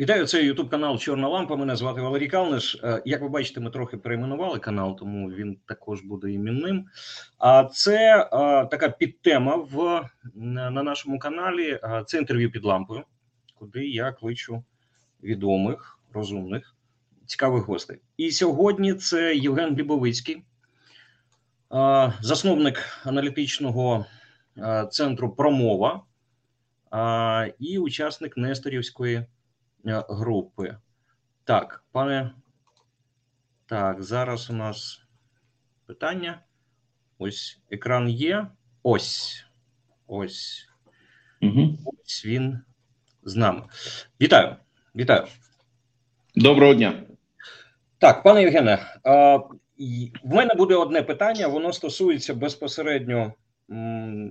Вітаю, це Ютуб канал Чорна Лампа. Мене звати Валерій Калниш. Е, Як ви бачите, ми трохи перейменували канал, тому він також буде іменним. А це е, така підтема в на на нашому каналі. Е, Це інтерв'ю під лампою, куди я кличу відомих, розумних, цікавих гостей. І сьогодні це Євген Глібовицький, засновник аналітичного центру Промова і учасник Несторівської групи. Так, пане. Так, зараз у нас питання. Ось екран є. Ось. Ось. Угу. Ось він з нами. Вітаю. Вітаю. Доброго дня. Так, пане Євгене, в мене буде одне питання. Воно стосується безпосередньо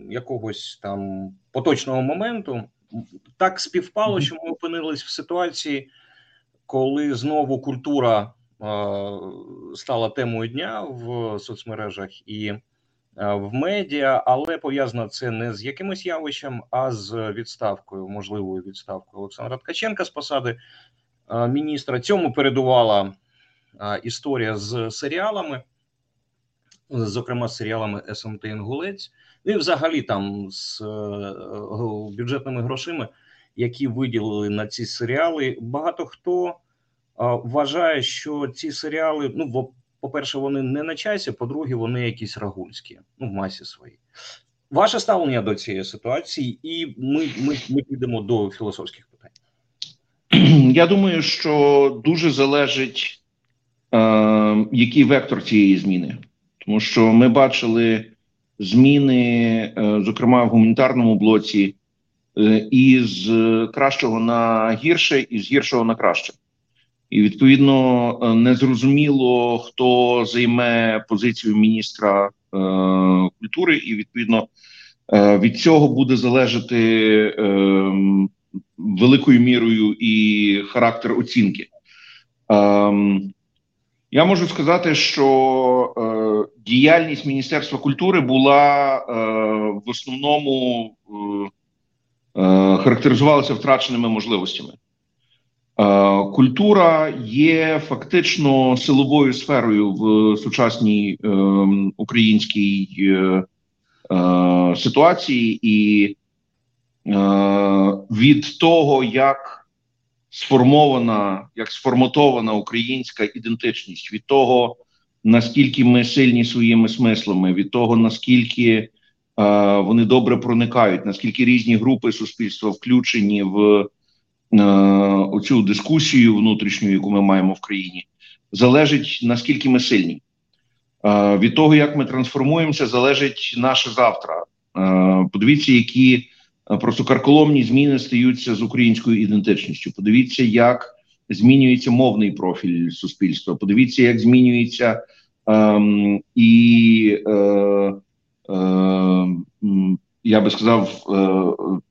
якогось там поточного моменту. Так співпало, що ми опинились в ситуації, коли знову культура а, стала темою дня в соцмережах і а, в медіа, але пов'язано це не з якимось явищем, а з відставкою, можливою відставкою Олександра Ткаченка з посади а, міністра. Цьому передувала історія з серіалами, зокрема з серіалами СМТ Інгулець, ну і взагалі там з е, е, бюджетними грошима, які виділили на ці серіали. Багато хто вважає, що ці серіали, ну, по-перше, вони не на часі, по-друге, вони якісь рагульські, ну, в масі своїй. Ваше ставлення до цієї ситуації, і ми, ми, ми підемо до філософських питань. Я думаю, що дуже залежить, е, який вектор цієї зміни, тому що ми бачили зміни, е, зокрема в гуманітарному блоці, е, із кращого на гірше, і з гіршого на краще. І відповідно е, незрозуміло, хто займе позицію міністра е, культури, і відповідно е, від цього буде залежати е, великою мірою і характер оцінки. Ем, я можу сказати, що е, діяльність Міністерства культури була е, в основному е, е, характеризувалася втраченими можливостями. Е, Культура є фактично силовою сферою в сучасній е, українській е, е, ситуації, і е, від того, як сформована, як сформатована українська ідентичність, від того, наскільки ми сильні своїми смислами, від того, наскільки е, вони добре проникають, наскільки різні групи суспільства включені в е, оцю дискусію внутрішню, яку ми маємо в країні, залежить наскільки ми сильні. Е, від того, як ми трансформуємося, залежить наше завтра. Е, подивіться, які просто карколомні зміни стаються з українською ідентичністю. Подивіться, як змінюється мовний профіль суспільства. Подивіться, як змінюється ем, і е, е, я би сказав, е,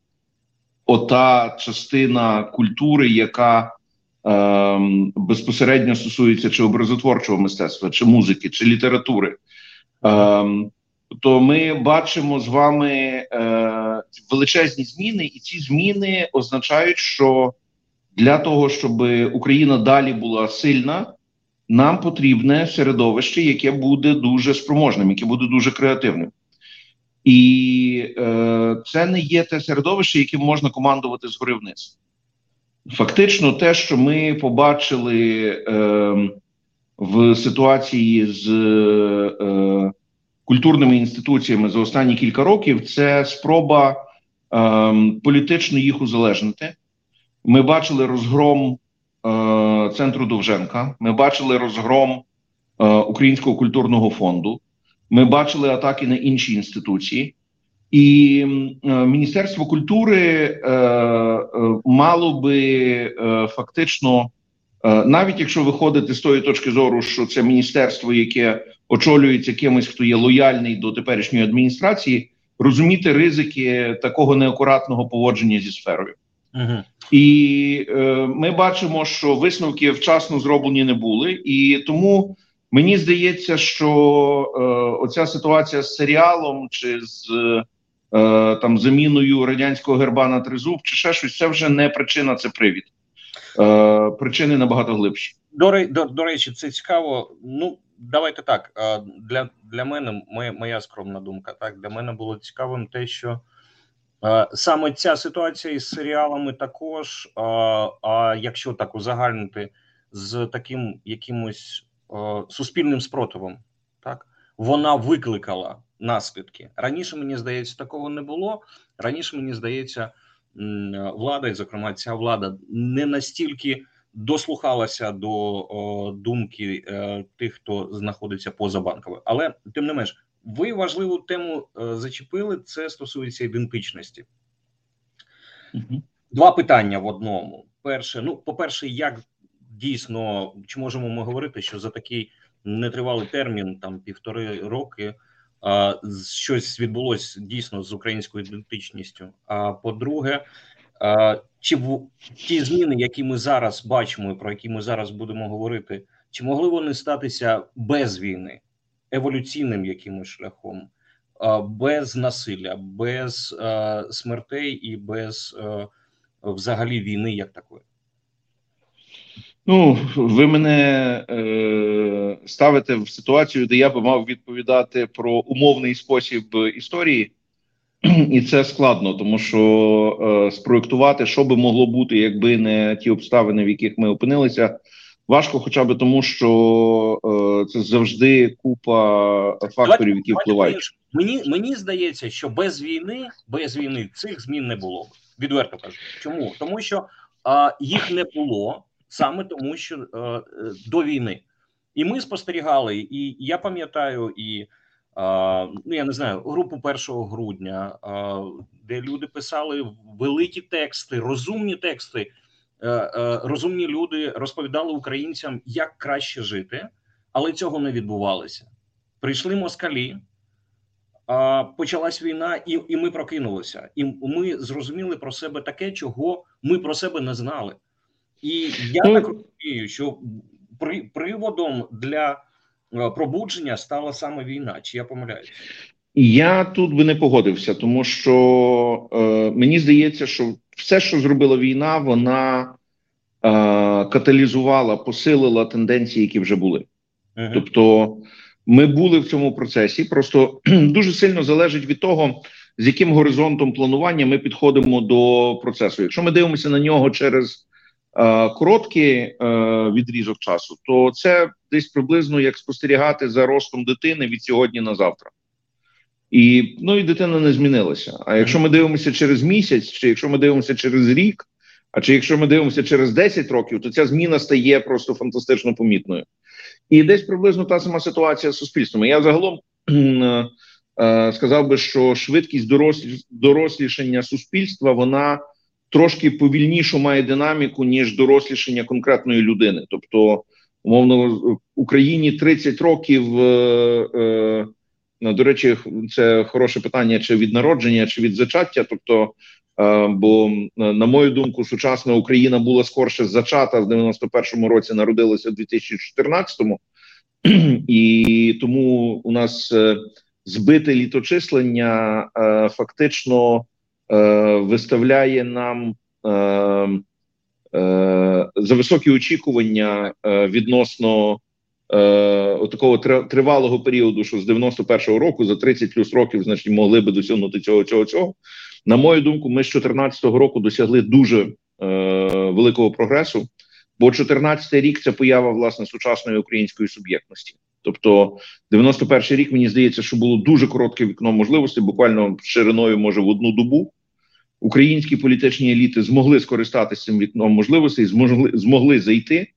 ота частина культури, яка ем, безпосередньо стосується чи образотворчого мистецтва, чи музики, чи літератури. Ем, то ми бачимо з вами е, величезні зміни, і ці зміни означають, що для того, щоб Україна далі була сильна, нам потрібне середовище, яке буде дуже спроможним, яке буде дуже креативним. І е, це не є те середовище, яким можна командувати згори вниз. Фактично, те, що ми побачили е, в ситуації з е, культурними інституціями за останні кілька років, це спроба е, політично їх узалежнити. Ми бачили розгром е, центру Довженка. Ми бачили розгром е, Українського культурного фонду. Ми бачили атаки на інші інституції, і е, Міністерство культури е, е, мало би е, фактично, е, навіть якщо виходити з тої точки зору, що це міністерство, яке очолюється кимось, хто є лояльний до теперішньої адміністрації, розуміти ризики такого неакуратного поводження зі сферою. Угу. І е, ми бачимо, що висновки вчасно зроблені не були, і тому мені здається, що е, оця ситуація з серіалом чи з е, там заміною радянського герба на тризуб, чи ще щось, це вже не причина, це привід. Е, Причини набагато глибші. До, до, до речі, це цікаво. Ну, давайте так. Для для мене моя, моя скромна думка. Так, для мене було цікавим те, що саме ця ситуація із серіалами також. А якщо так узагальнити з таким якимось суспільним спротивом, так вона викликала наслідки раніше. Мені здається, такого не було. Раніше мені здається, влада, і зокрема, ця влада не настільки дослухалася до о, думки е, тих, хто знаходиться поза банковою. Але тим не менш, ви важливу тему е, зачепили. Це стосується ідентичності. Угу. Два питання в одному. Перше, ну, по-перше, як дійсно чи можемо ми говорити, що за такий нетривалий термін, там півтори роки, щось відбулося дійсно з українською ідентичністю. А по-друге, чи в ті зміни, які ми зараз бачимо, про які ми зараз будемо говорити, чи могли вони статися без війни, еволюційним якимось шляхом, без насилля, без смертей і без взагалі війни, як такої? Ну, ви мене е, ставите в ситуацію, де я би мав відповідати про умовний спосіб історії, і це складно, тому що е, спроектувати, що би могло бути, якби не ті обставини, в яких ми опинилися, важко, хоча б тому, що е, це завжди купа факторів, які впливають. Мені мені здається, що без війни, без війни цих змін не було б. Відверто кажу. Чому тому, що а, їх не було саме тому, що е, до війни, і ми спостерігали, і я пам'ятаю і ну я не знаю групу 1 грудня, де люди писали великі тексти, розумні тексти. Е, е, розумні люди розповідали українцям, як краще жити, але цього не відбувалося. Прийшли москалі, почалась війна, і і ми прокинулися. І ми зрозуміли про себе таке, чого ми про себе не знали. І я так розумію, що при, приводом для пробудження стала саме війна. Чи я помиляюсь? Я тут би не погодився, тому що е, мені здається, що все, що зробила війна, вона е, каталізувала, посилила тенденції, які вже були. Uh Тобто, ми були в цьому процесі. Просто дуже сильно залежить від того, з яким горизонтом планування ми підходимо до процесу. Якщо ми дивимося на нього через Е, короткий е, відрізок часу, то це десь приблизно як спостерігати за ростом дитини від сьогодні на завтра. І ну і дитина не змінилася. А якщо ми дивимося через місяць, чи якщо ми дивимося через рік, а чи якщо ми дивимося через 10 років, то ця зміна стає просто фантастично помітною. І десь приблизно та сама ситуація з суспільством. Я загалом е, сказав би, що швидкість дорослі, дорослішання суспільства вона трошки повільнішу має динаміку ніж дорослішання конкретної людини. Тобто, умовно, Україні 30 років. Е, е, до речі, це хороше питання: чи від народження, чи від зачаття. Тобто, е, бо на мою думку, сучасна Україна була скорше зачата в 91-му році, народилася в 2014-му, і тому у нас збите літочислення фактично Е, виставляє нам е, е, за високі очікування відносно такого тривалого періоду, що з 91-го року за 30 плюс років, значить, могли би досягнути цього цього цього. На мою думку, ми з 2014 року досягли дуже великого прогресу. Бо 14 рік це поява власне сучасної української суб'єктності. Тобто, 91 рік мені здається, що було дуже коротке вікно можливостей, буквально шириною, може, в одну добу. Українські політичні еліти змогли скористатися цим вікном можливостей, змогли змогли зайти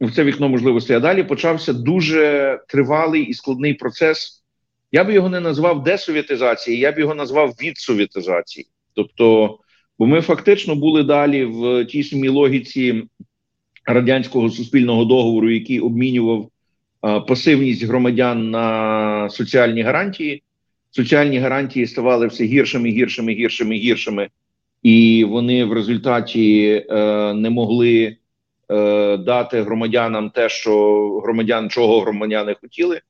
в це вікно можливостей. А далі почався дуже тривалий і складний процес. Я би його не назвав десовітизації, я б його назвав відсовітизації. Тобто, бо ми фактично були далі в тій самій логіці радянського суспільного договору, який обмінював пасивність громадян на соціальні гарантії. Соціальні гарантії ставали все гіршими, гіршими, гіршими, гіршими, і вони в результаті е, не могли е, дати громадянам те, що громадян чого громадяни хотіли,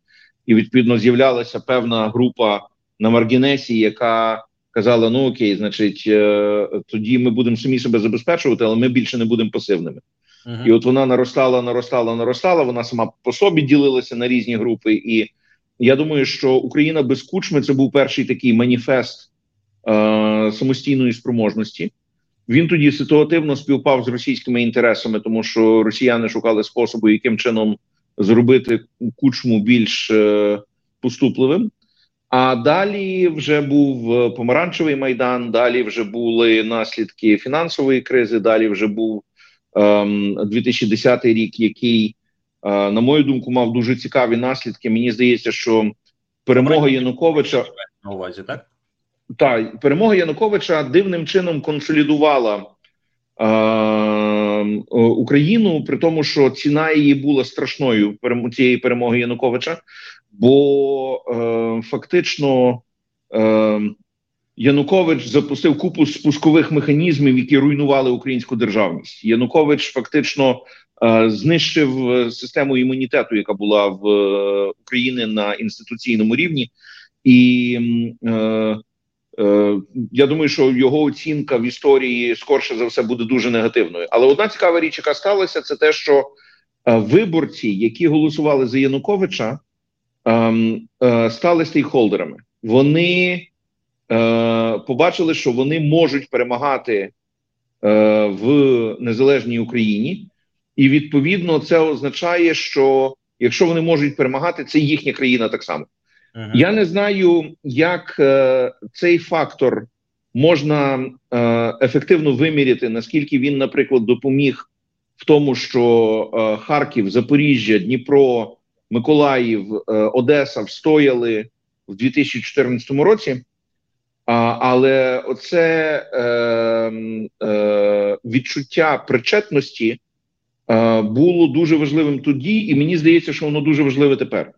і відповідно з'являлася певна група на маргінесі, яка казала: ну окей, значить, е, тоді ми будемо самі себе забезпечувати, але ми більше не будемо пасивними. Uh -huh. І от вона наростала, наростала, наростала. Вона сама по собі ділилася на різні групи. І я думаю, що Україна без кучми це був перший такий маніфест е, самостійної спроможності. Він тоді ситуативно співпав з російськими інтересами, тому що росіяни шукали способу, яким чином зробити кучму більш е, поступливим. А далі вже був е, помаранчевий майдан. Далі вже були наслідки фінансової кризи. Далі вже був ем, 2010 рік, який, е, на мою думку, мав дуже цікаві наслідки. Мені здається, що перемога Януковича на увазі, так Так, перемога Януковича дивним чином консолідувала. Е, Україну при тому, що ціна її була страшною цієї перемоги Януковича, бо е, фактично е, Янукович запустив купу спускових механізмів, які руйнували українську державність. Янукович фактично е, знищив систему імунітету, яка була в е, Україні на інституційному рівні, і е, Е, я думаю, що його оцінка в історії скорше за все буде дуже негативною. Але одна цікава річ, яка сталася, це те, що е, виборці, які голосували за Януковича, ем, е, стали стейкхолдерами. Вони побачили, що вони можуть перемагати в незалежній Україні, і відповідно це означає, що якщо вони можуть перемагати, це їхня країна так само. Ага. Я не знаю, як е, цей фактор можна е, ефективно виміряти, наскільки він, наприклад, допоміг в тому, що е, Харків, Запоріжжя, Дніпро, Миколаїв, е, Одеса встояли в 2014 році. А, але оце е, е, відчуття причетності було дуже важливим тоді, і мені здається, що воно дуже важливе тепер.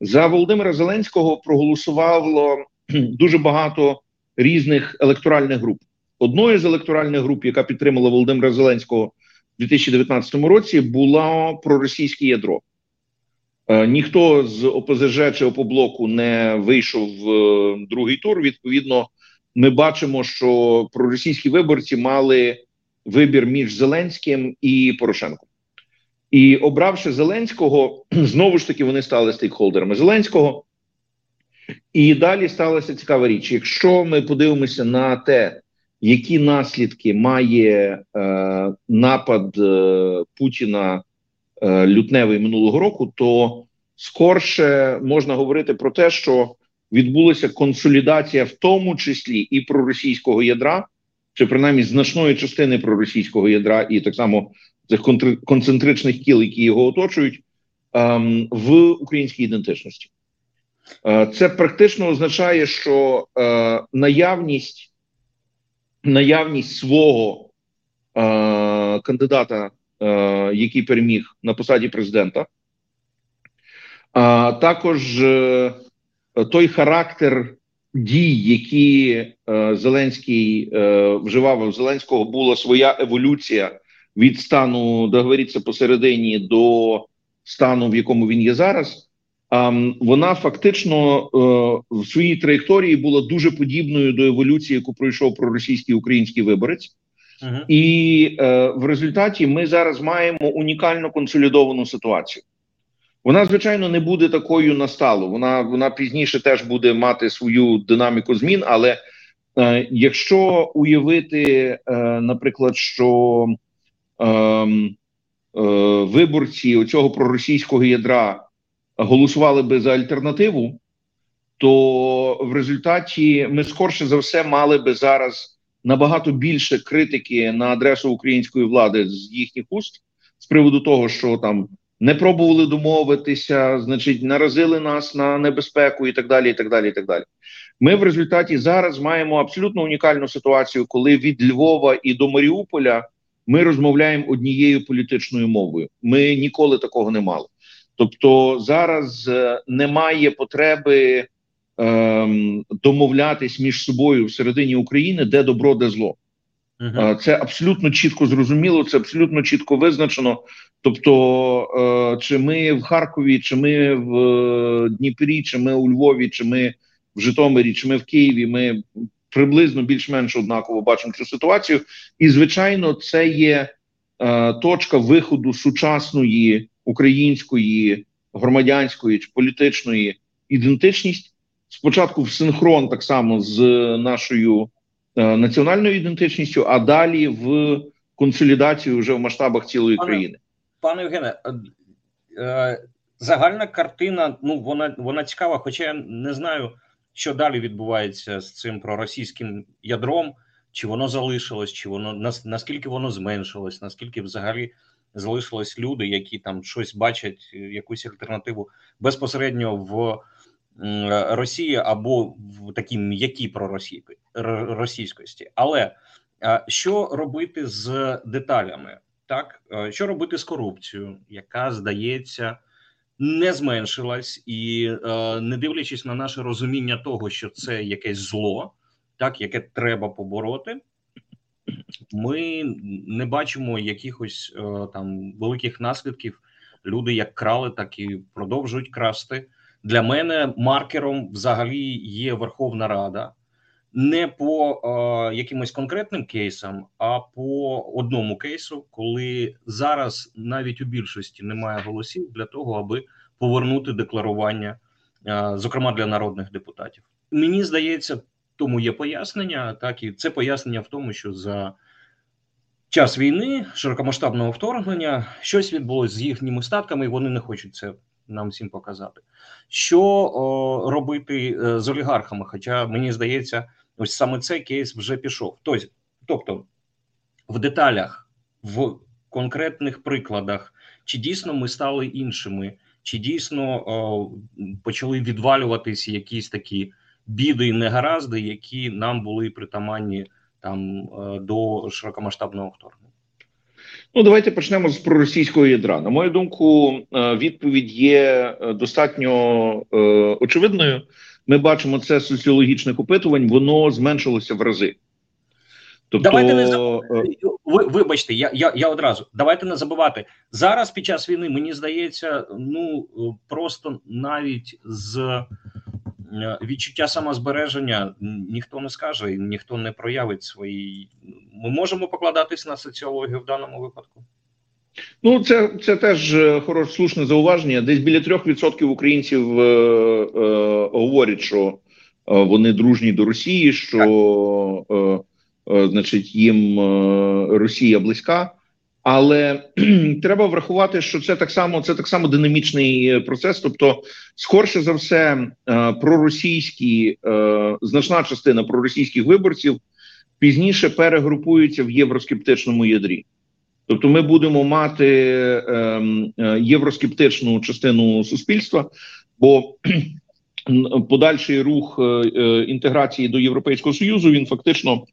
За Володимира Зеленського проголосувало дуже багато різних електоральних груп. Одною з електоральних груп, яка підтримала Володимира Зеленського в 2019 році, була проросійське ядро. Е, ніхто з ОПЗЖ чи ОПОБЛОКу не вийшов в е, другий тур. Відповідно, ми бачимо, що проросійські виборці мали вибір між Зеленським і Порошенком. І обравши Зеленського, знову ж таки вони стали стейкхолдерами Зеленського. І далі сталася цікава річ. Якщо ми подивимося на те, які наслідки має е, напад е, Путіна е, лютневий минулого року, то скорше можна говорити про те, що відбулася консолідація, в тому числі і проросійського ядра, чи принаймні значної частини проросійського ядра, і так само цих концентричних кіл, які його оточують, ем, в українській ідентичності. Е, це практично означає, що е, наявність наявність свого е, кандидата, який переміг на посаді президента, а також той характер дій, які Зеленський вживав у Зеленського, була своя еволюція від стану договоритися посередині до стану, в якому він є зараз, вона фактично е, в своїй траєкторії була дуже подібною до еволюції, яку пройшов проросійський український виборець. -huh. І е, в результаті ми зараз маємо унікально консолідовану ситуацію. Вона, звичайно, не буде такою насталу. Вона вона пізніше теж буде мати свою динаміку змін. Але е, якщо уявити, е, наприклад, що Ем, е, виборці цього проросійського ядра голосували би за альтернативу, то в результаті ми скорше за все мали би зараз набагато більше критики на адресу української влади з їхніх уст з приводу того, що там не пробували домовитися, значить, наразили нас на небезпеку і так далі. і так далі, і так далі. Ми в результаті зараз маємо абсолютно унікальну ситуацію, коли від Львова і до Маріуполя ми розмовляємо однією політичною мовою. Ми ніколи такого не мали. Тобто зараз е, немає потреби е, домовлятись між собою всередині України, де добро, де зло. Uh Це абсолютно чітко зрозуміло, це абсолютно чітко визначено. Тобто, е, чи ми в Харкові, чи ми в Дніпрі, чи ми у Львові, чи ми в Житомирі, чи ми в Києві, ми приблизно більш-менш однаково бачимо цю ситуацію, і звичайно, це є е, точка виходу сучасної української громадянської чи політичної ідентичності. Спочатку в синхрон так само з нашою е, національною ідентичністю, а далі в консолідацію вже в масштабах цілої країни. Пане Євгене, е, е, загальна картина, ну вона вона цікава, хоча я не знаю, що далі відбувається з цим проросійським ядром, чи воно залишилось, чи воно наскільки воно зменшилось, наскільки взагалі залишились люди, які там щось бачать, якусь альтернативу безпосередньо в Росії або в такій м'якій проросійськості. Але що робити з деталями? Так, що робити з корупцією, яка здається не зменшилась, і не дивлячись на наше розуміння того, що це якесь зло, так яке треба побороти, ми не бачимо якихось там великих наслідків. Люди як крали, так і продовжують красти. Для мене маркером взагалі є Верховна Рада не по е, якимось конкретним кейсам, а по одному кейсу, коли зараз навіть у більшості немає голосів для того, аби повернути декларування, е, зокрема для народних депутатів. Мені здається, тому є пояснення, так і це пояснення в тому, що за час війни широкомасштабного вторгнення щось відбулося з їхніми статками, і вони не хочуть це нам всім показати. Що о, робити е, з олігархами? Хоча мені здається, ось саме цей кейс вже пішов. Тобто, в деталях, в конкретних прикладах, чи дійсно ми стали іншими, чи дійсно о, почали відвалюватися якісь такі біди і негаразди, які нам були притаманні там е, до широкомасштабного вторгнення. Ну, давайте почнемо з проросійського ядра. На мою думку, е, відповідь є е, достатньо очевидною. Ми бачимо це з соціологічних опитувань, воно зменшилося в рази. Тобто, давайте не забувати. Ви, вибачте, я я, я одразу давайте не забувати зараз. Під час війни мені здається, ну просто навіть з Е, відчуття самозбереження ніхто не скаже, ніхто не проявить свої. Ми можемо покладатись на соціологію в даному випадку. Ну, це це теж е, хороше слушне зауваження. Десь біля 3% українців е, е, говорять, що е, вони дружні до Росії, що е, е, значить їм е, Росія близька. Але треба врахувати, що це так само це так само динамічний е, процес. Тобто, скорше за все, е, проросійські е, значна частина проросійських виборців пізніше перегрупуються в євроскептичному ядрі. Тобто, ми будемо мати ем, євроскептичну частину суспільства, бо подальший рух інтеграції до Європейського союзу він фактично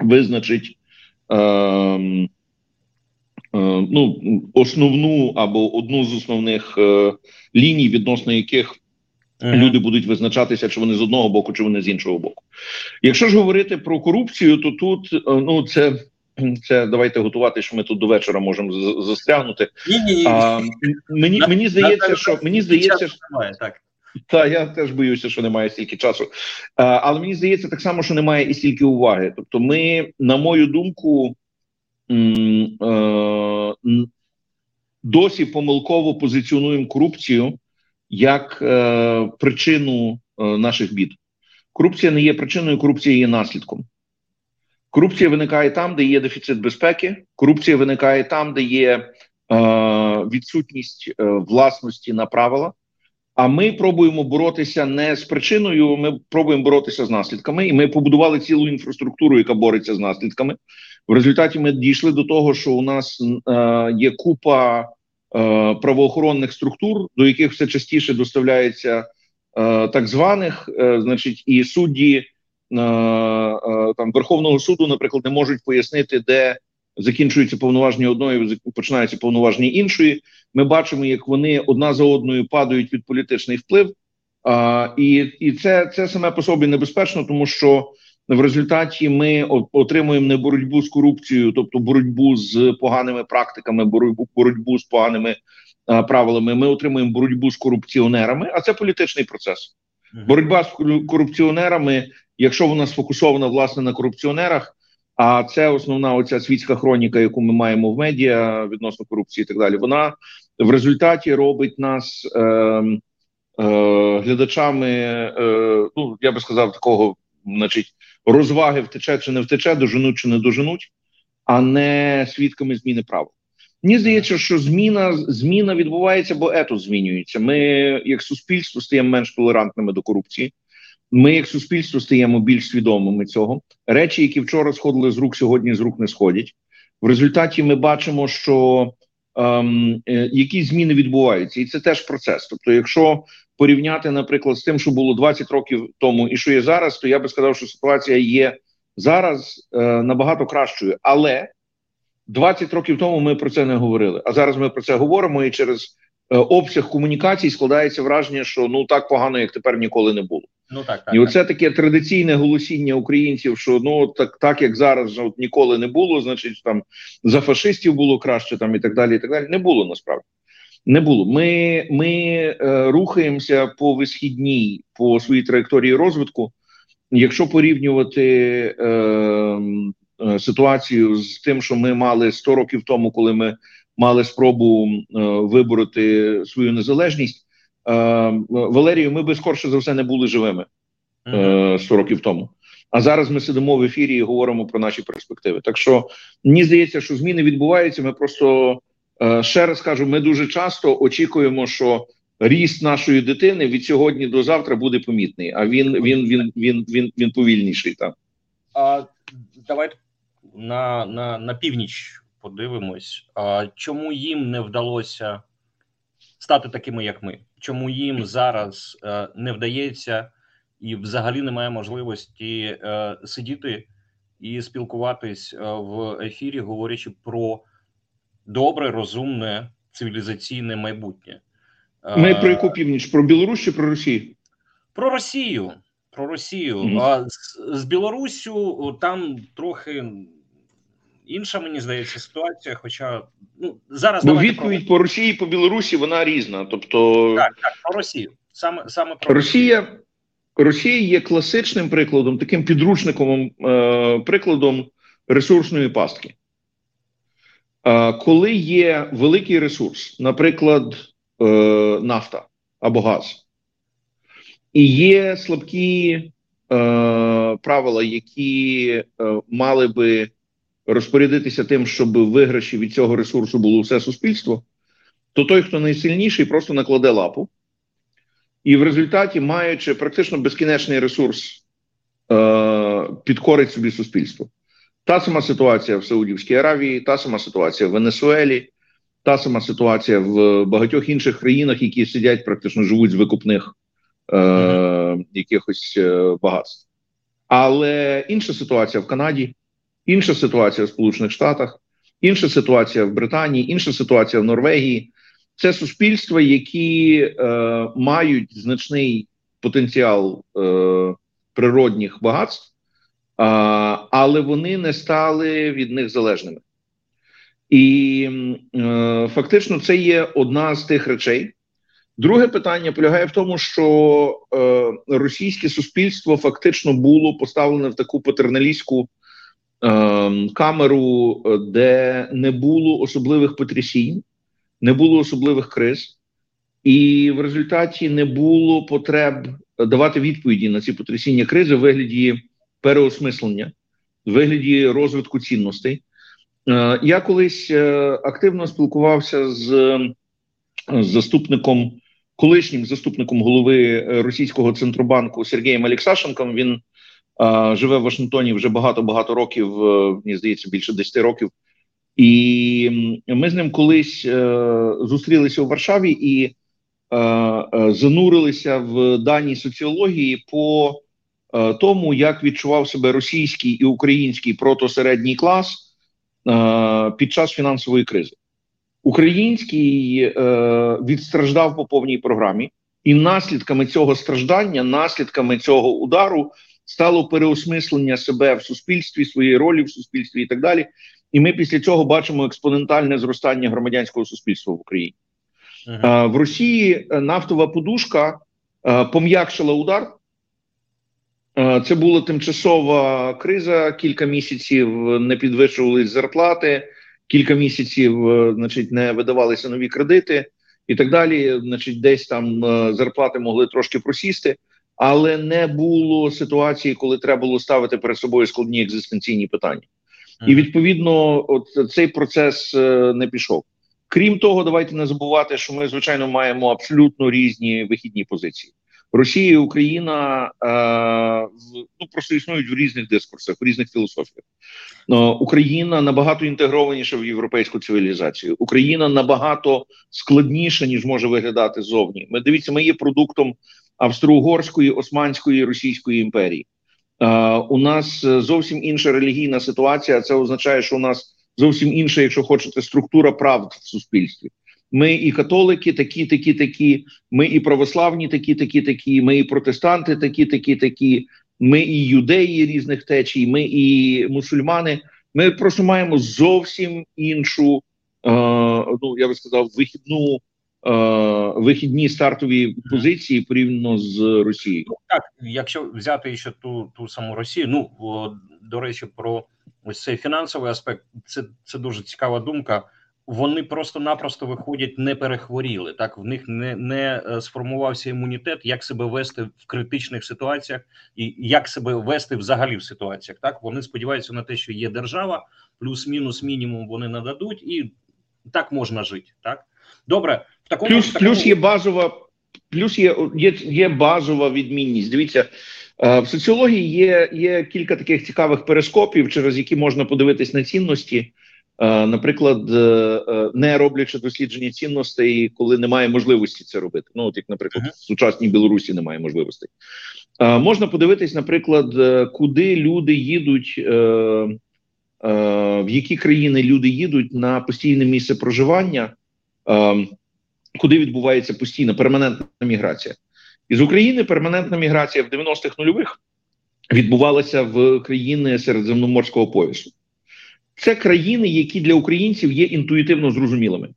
визначить. Ем, Е, ну основну або одну з основних е, ліній, відносно яких ага. люди будуть визначатися, чи вони з одного боку, чи вони з іншого боку. Якщо ж говорити про корупцію, то тут е, ну це. Це давайте готувати, що ми тут до вечора можемо застрягнути. Ні, ні, ні. А, Мені мені здається, що мені здається, що немає так. Та я теж боюся, що немає стільки часу. А, але мені здається так само, що немає і стільки уваги. Тобто, ми, на мою думку, Е, досі помилково позиціонуємо корупцію як е, причину е, наших бід. Корупція не є причиною, корупція є наслідком. Корупція виникає там, де є дефіцит безпеки. Корупція виникає там, де є е, відсутність е, власності на правила. А ми пробуємо боротися не з причиною, ми пробуємо боротися з наслідками, і ми побудували цілу інфраструктуру, яка бореться з наслідками. В результаті ми дійшли до того, що у нас е, є купа е, правоохоронних структур, до яких все частіше доставляється е, так званих, е, значить, і судді там Верховного суду, наприклад, не можуть пояснити, де закінчуються повноваження одної, починаються повноваження іншої. Ми бачимо, як вони одна за одною падають від політичний вплив, а, і і це це саме по собі небезпечно, тому що в результаті ми отримуємо не боротьбу з корупцією, тобто боротьбу з поганими практиками, боротьбу боротьбу з поганими а, правилами. Ми отримуємо боротьбу з корупціонерами, а це політичний процес. Боротьба з корупціонерами якщо вона сфокусована власне на корупціонерах. А це основна оця світська хроніка, яку ми маємо в медіа відносно корупції, і так далі. Вона в результаті робить нас е, е, глядачами. Е, ну я би сказав, такого, значить, розваги втече чи не втече, доженуть чи не доженуть, а не свідками зміни права. Мені здається, що зміна зміна відбувається, бо етос змінюється. Ми, як суспільство, стаємо менш толерантними до корупції. Ми, як суспільство, стаємо більш свідомими цього. Речі, які вчора сходили з рук, сьогодні з рук не сходять. В результаті ми бачимо, що ем, е, які зміни відбуваються, і це теж процес. Тобто, якщо порівняти, наприклад, з тим, що було 20 років тому, і що є зараз, то я би сказав, що ситуація є зараз е, набагато кращою, але 20 років тому ми про це не говорили. А зараз ми про це говоримо, і через е, обсяг комунікацій складається враження, що ну так погано, як тепер ніколи не було. Ну так, так і оце таке традиційне голосіння українців, що ну так, так як зараз от, ніколи не було, значить там за фашистів було краще, там і так далі. І так далі. Не було насправді. Не було. Ми ми е, рухаємося по висхідній по своїй траєкторії розвитку. Якщо порівнювати е, е, ситуацію з тим, що ми мали 100 років тому, коли ми мали спробу е, вибороти свою незалежність, Валерію, ми би скорше за все не були живими е, 100 років тому. А зараз ми сидимо в ефірі і говоримо про наші перспективи. Так що мені здається, що зміни відбуваються. Ми просто е, ще раз кажу: ми дуже часто очікуємо, що ріст нашої дитини від сьогодні до завтра буде помітний. А він він він він він, він повільніший. Так. А давайте на, на, на північ подивимось. А чому їм не вдалося стати такими, як ми? Чому їм зараз е, не вдається і взагалі немає можливості е, сидіти і спілкуватись е, в ефірі, говорячи про добре, розумне цивілізаційне майбутнє? Ми про яку північ? Про Білорусь чи про Росію? Про Росію. Про Росію. Mm -hmm. А з, з Білоруссю там трохи інша, мені здається, ситуація. Хоча ну зараз Бо відповідь про... по Росії по Білорусі вона різна. Тобто так, так про Росію. Саме саме про Росія. Росія є класичним прикладом, таким підручником е, прикладом ресурсної пастки. Е, коли є великий ресурс, наприклад, е, нафта або газ, і є слабкі е, правила, які е, мали би розпорядитися тим, щоб виграші від цього ресурсу було все суспільство, то той, хто найсильніший, просто накладе лапу. І в результаті, маючи практично безкінечний ресурс, е, підкорить собі суспільство. Та сама ситуація в Саудівській Аравії, та сама ситуація в Венесуелі, та сама ситуація в багатьох інших країнах, які сидять, практично живуть з викупних е, якихось е, багатств. Але інша ситуація в Канаді, інша ситуація в Сполучених Штатах, інша ситуація в Британії, інша ситуація в Норвегії. Це суспільства, які е, мають значний потенціал е, природних багатств, е, але вони не стали від них залежними. І е, фактично це є одна з тих речей. Друге питання полягає в тому, що е, російське суспільство фактично було поставлене в таку патерналістську камеру, де не було особливих потрясінь не було особливих криз, і в результаті не було потреб давати відповіді на ці потрясіння кризи в вигляді переосмислення, в вигляді розвитку цінностей. Е, я колись е, активно спілкувався з, заступником, колишнім заступником голови російського центробанку Сергієм Алексашенком. Він живе в Вашингтоні вже багато багато років. Е, мені здається, більше 10 років. І ми з ним колись е, зустрілися у Варшаві і е, занурилися в дані соціології по тому, як відчував себе російський і український протосередній клас під час фінансової кризи. Український відстраждав по повній програмі, і наслідками цього страждання, наслідками цього удару стало переосмислення себе в суспільстві, своєї ролі в суспільстві і так далі. І ми після цього бачимо експонентальне зростання громадянського суспільства в Україні. -huh. В Росії е, нафтова подушка е, пом'якшила удар, Е, Це була тимчасова криза. Кілька місяців не підвищувались зарплати, кілька місяців, значить, не видавалися нові кредити і так далі. Значить, десь там зарплати могли трошки просісти, але не було ситуації, коли треба було ставити перед собою складні екзистенційні питання. І відповідно, от цей процес е, не пішов. Крім того, давайте не забувати, що ми звичайно маємо абсолютно різні вихідні позиції. Росія і Україна е, ну просто існують в різних дискурсах, в різних філософіях. Е, Україна набагато інтегрованіша в європейську цивілізацію. Україна набагато складніша ніж може виглядати ззовні. Ми дивіться, ми є продуктом австро-угорської, османської, російської імперії. У нас е, зовсім інша релігійна ситуація. Це означає, що у нас зовсім інша, якщо хочете, структура правд в суспільстві. Ми і католики, такі, такі, такі. Ми і православні, такі, такі, такі. Ми і протестанти, такі, такі, такі. Ми і юдеї різних течій, ми і мусульмани. Ми просто маємо зовсім іншу, е, ну я би сказав, вихідну вихідні стартові позиції порівняно з Росією. Ну, так, якщо взяти ще ту, ту саму Росію, ну до речі, про ось цей фінансовий аспект, це, це дуже цікава думка. Вони просто-напросто виходять, не перехворіли. Так в них не, не е, сформувався імунітет, як себе вести в критичних ситуаціях, і як себе вести взагалі в ситуаціях. Так вони сподіваються на те, що є держава, плюс-мінус мінімум вони нададуть, і так можна жити. Так добре, в такому Плюс, в такому... плюс є базова, плюс є, є, є базова відмінність. Дивіться, е, в соціології є, є кілька таких цікавих перископів, через які можна подивитись на цінності. Е, Наприклад, е, не роблячи дослідження цінностей, коли немає можливості це робити. Ну, от як, наприклад, в сучасній Білорусі немає можливостей. Можна подивитись, наприклад, куди люди їдуть, в які країни люди їдуть на постійне місце проживання. Е, куди відбувається постійна перманентна міграція. Із України перманентна міграція в 90-х нульових відбувалася в країни Середземноморського поясу. Це країни, які для українців є інтуїтивно зрозумілими.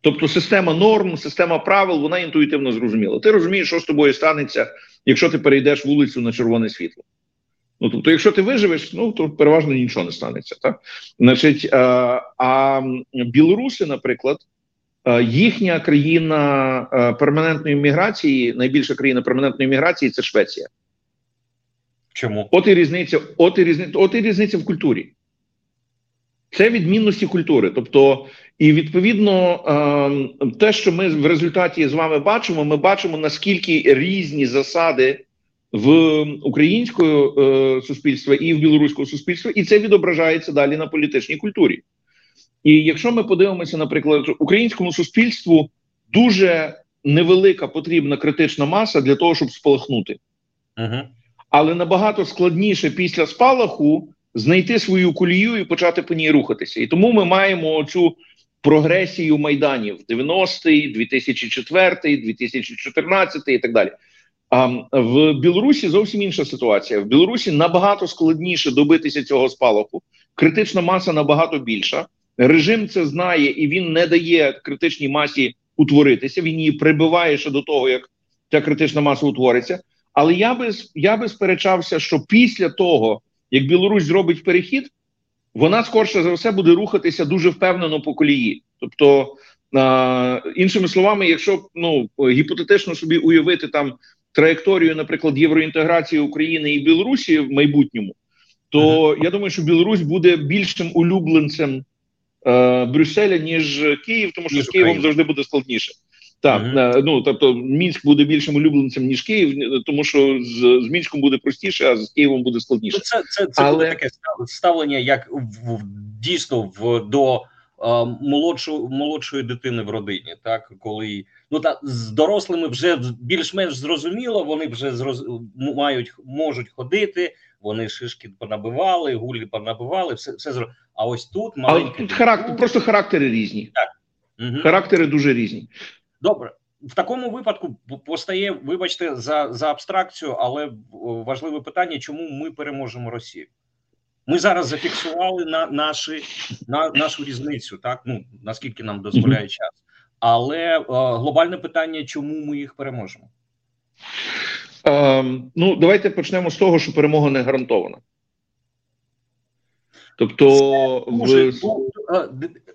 Тобто система норм, система правил, вона інтуїтивно зрозуміла. Ти розумієш, що з тобою станеться, якщо ти перейдеш вулицю на червоне світло. Ну, тобто, якщо ти виживеш, ну то переважно нічого не станеться. Так? Значить, а, а білоруси, наприклад, Е, Їхня країна е, перманентної міграції, найбільша країна перманентної міграції це Швеція. чому От і різниця, от і різниця, от і різниця в культурі. Це відмінності культури. Тобто, і відповідно, е, те, що ми в результаті з вами бачимо, ми бачимо наскільки різні засади в українського е, суспільства і в білоруського суспільства, і це відображається далі на політичній культурі. І якщо ми подивимося, наприклад, українському суспільству дуже невелика потрібна критична маса для того, щоб спалахнути, угу. але набагато складніше після спалаху знайти свою колію і почати по ній рухатися. І тому ми маємо цю прогресію майданів 90-й, 2004, 2014 і так далі. А в Білорусі зовсім інша ситуація. В Білорусі набагато складніше добитися цього спалаху. Критична маса набагато більша. Режим це знає і він не дає критичній масі утворитися. Він її прибиває ще до того, як ця критична маса утвориться. Але я би я би сперечався, що після того, як Білорусь зробить перехід, вона скорше за все буде рухатися дуже впевнено по колії. Тобто, а, іншими словами, якщо ну гіпотетично собі уявити там траєкторію, наприклад, євроінтеграції України і Білорусі в майбутньому, то ага. я думаю, що Білорусь буде більшим улюбленцем е, Брюсселя, ніж Київ, тому що з Києвом завжди буде складніше. Так, mm-hmm. ну тобто Мінськ буде більшим улюбленцем ніж Київ, тому що з, з Мінськом буде простіше, а з Києвом буде складніше. Ну, це це, це Але... таке ставлення, як в, в дійсно в до а, молодшу, молодшої дитини в родині. Так, коли ну та з дорослими вже більш-менш зрозуміло, вони вже зроз, мають можуть ходити. Вони шишки понабивали, гулі понабивали, все все зро... А ось тут маленькі... тут характер, просто характери різні. Так. Угу. Характери дуже різні. Добре, в такому випадку постає, вибачте, за за абстракцію, але важливе питання, чому ми переможемо Росію? Ми зараз зафіксували на наші на нашу різницю, так ну наскільки нам дозволяє час, але е, глобальне питання, чому ми їх переможемо? Ем, ну, давайте почнемо з того, що перемога не гарантована. Тобто, Може, в... е,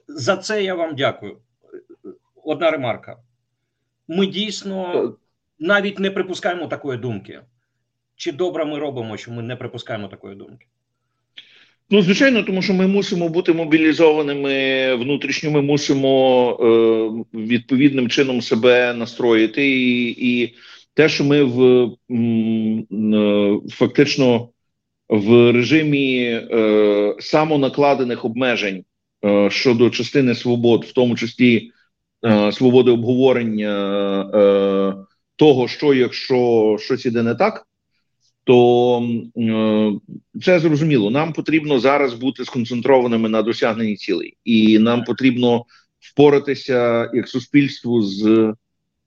за це я вам дякую. Одна ремарка. Ми дійсно навіть не припускаємо такої думки. Чи добре ми робимо, що ми не припускаємо такої думки? Ну, звичайно, тому що ми мусимо бути мобілізованими внутрішньо. Ми мусимо е, відповідним чином себе настроїти, і, і те, що ми в е, фактично в режимі е, самонакладених обмежень е, щодо частини свобод, в тому числі свободи обговорення того, що якщо щось іде не так то це зрозуміло. Нам потрібно зараз бути сконцентрованими на досягненні цілей, і нам потрібно впоратися як суспільству з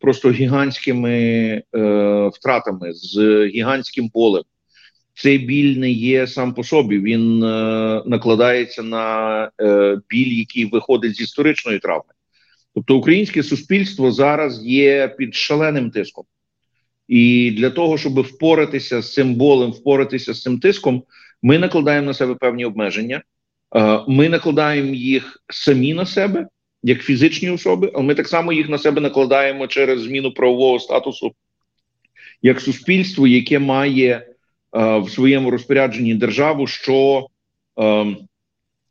просто гігантськими е, втратами, з гігантським полем. Цей біль не є сам по собі. Він е, накладається на е, біль, який виходить з історичної травми. Тобто, українське суспільство зараз є під шаленим тиском. І для того, щоб впоратися з цим болем, впоратися з цим тиском, ми накладаємо на себе певні обмеження. Е, Ми накладаємо їх самі на себе, як фізичні особи, але ми так само їх на себе накладаємо через зміну правового статусу як суспільство, яке має е, в своєму розпорядженні державу, що е,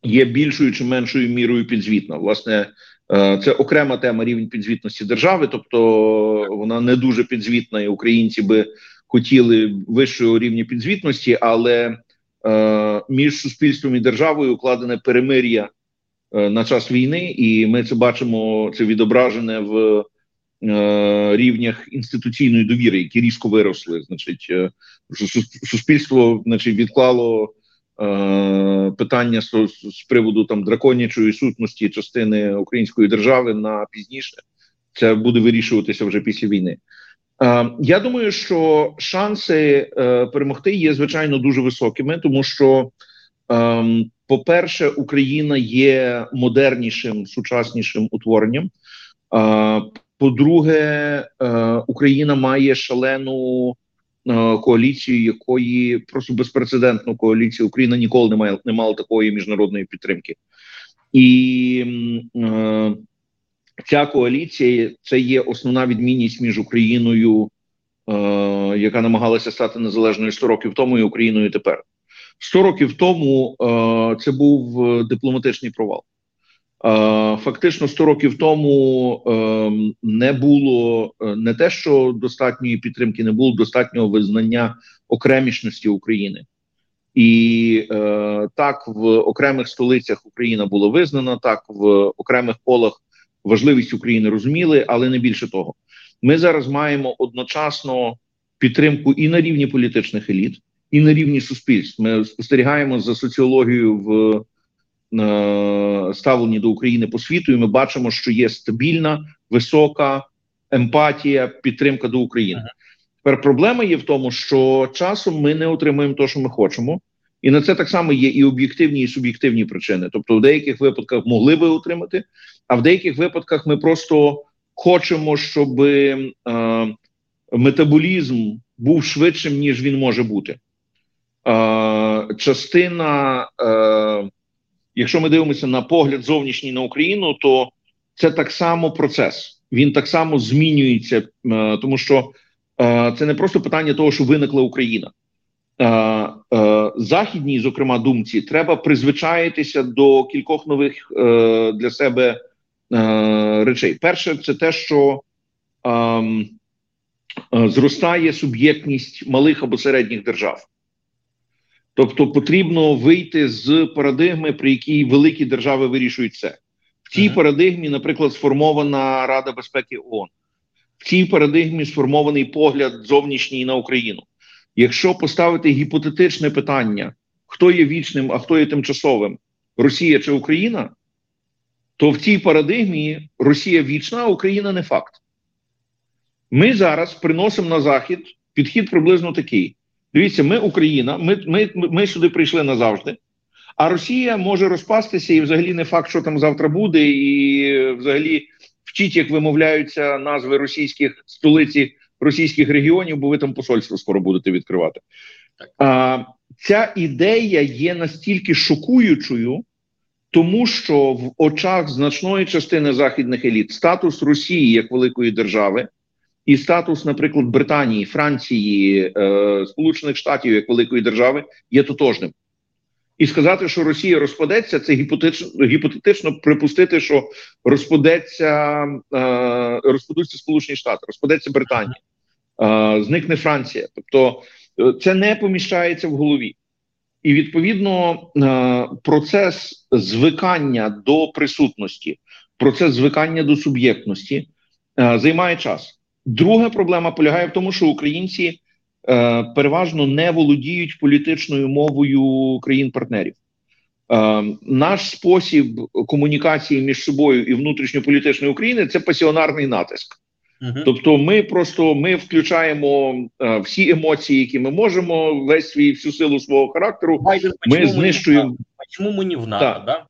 є більшою чи меншою мірою підзвітна. Власне, Е, це окрема тема рівень підзвітності держави, тобто вона не дуже підзвітна, і українці би хотіли вищого рівня підзвітності, але е, між суспільством і державою укладене перемир'я на час війни, і ми це бачимо це відображене в е, рівнях інституційної довіри, які різко виросли. Значить, е, суспільство, значить, відклало. Е, питання з, з приводу там драконячої сутності частини української держави на пізніше. Це буде вирішуватися вже після війни. Е, я думаю, що шанси е, перемогти є звичайно дуже високими, тому що, е, по-перше, Україна є модернішим, сучаснішим утворенням. По-друге, е, Україна має шалену Е, коаліцію, якої просто безпрецедентну коаліцію Україна ніколи не має не мала такої міжнародної підтримки, і е, ця коаліція це є основна відмінність між Україною, яка намагалася стати незалежною 100 років тому, і Україною тепер. 100 років тому е, це був дипломатичний провал. Е, фактично 100 років тому не було е, не те, що достатньої підтримки, не було достатнього визнання окремішності України, і е, так в окремих столицях Україна була визнана, так в окремих колах важливість України розуміли, але не більше того. Ми зараз маємо одночасно підтримку і на рівні політичних еліт, і на рівні суспільств. Ми спостерігаємо за соціологією в. Е, ставлені до України по світу, і ми бачимо, що є стабільна, висока емпатія, підтримка до України. Тепер проблема є в тому, що часом ми не отримуємо те, що ми хочемо, і на це так само є і об'єктивні, і суб'єктивні причини. Тобто, в деяких випадках могли би отримати, а в деяких випадках ми просто хочемо, щоб е, метаболізм був швидшим, ніж він може бути. Е, частина е, якщо ми дивимося на погляд зовнішній на Україну, то це так само процес. Він так само змінюється, е, тому що це не просто питання того, що виникла Україна. Західній, зокрема, думці, треба призвичаїтися до кількох нових для себе речей. Перше, це те, що ем, зростає суб'єктність малих або середніх держав. Тобто потрібно вийти з парадигми, при якій великі держави вирішують це. В цій uh -huh. парадигмі, наприклад, сформована Рада безпеки ООН. В цій парадигмі сформований погляд зовнішній на Україну. Якщо поставити гіпотетичне питання, хто є вічним, а хто є тимчасовим, Росія чи Україна, то в цій парадигмі Росія вічна, а Україна не факт. Ми зараз приносимо на Захід підхід приблизно такий. Дивіться, ми Україна, ми, ми, ми сюди прийшли назавжди. А Росія може розпастися, і взагалі не факт, що там завтра буде, і взагалі вчіть, як вимовляються назви російських столиці російських регіонів, бо ви там посольство скоро будете відкривати. А, Ця ідея є настільки шокуючою, тому що в очах значної частини західних еліт статус Росії як великої держави і статус, наприклад, Британії, Франції, е, Сполучених Штатів як великої держави є тотожним. І сказати, що Росія розпадеться, це гіпотетично, гіпотетично припустити, що розпадеться, е, розпадуться Сполучені Штати, розпадеться Британія, е, зникне Франція. Тобто е, це не поміщається в голові. І відповідно е, процес звикання до присутності, процес звикання до суб'єктності е, займає час. Друга проблема полягає в тому, що українці е, переважно не володіють політичною мовою країн-партнерів. Е, наш спосіб комунікації між собою і внутрішньополітичної України це пасіонарний натиск. Угу. Тобто, ми просто ми включаємо е, всі емоції, які ми можемо, весь свій всю силу свого характеру. Байден, Ми знищуємо в- Почему не в НАТО, да?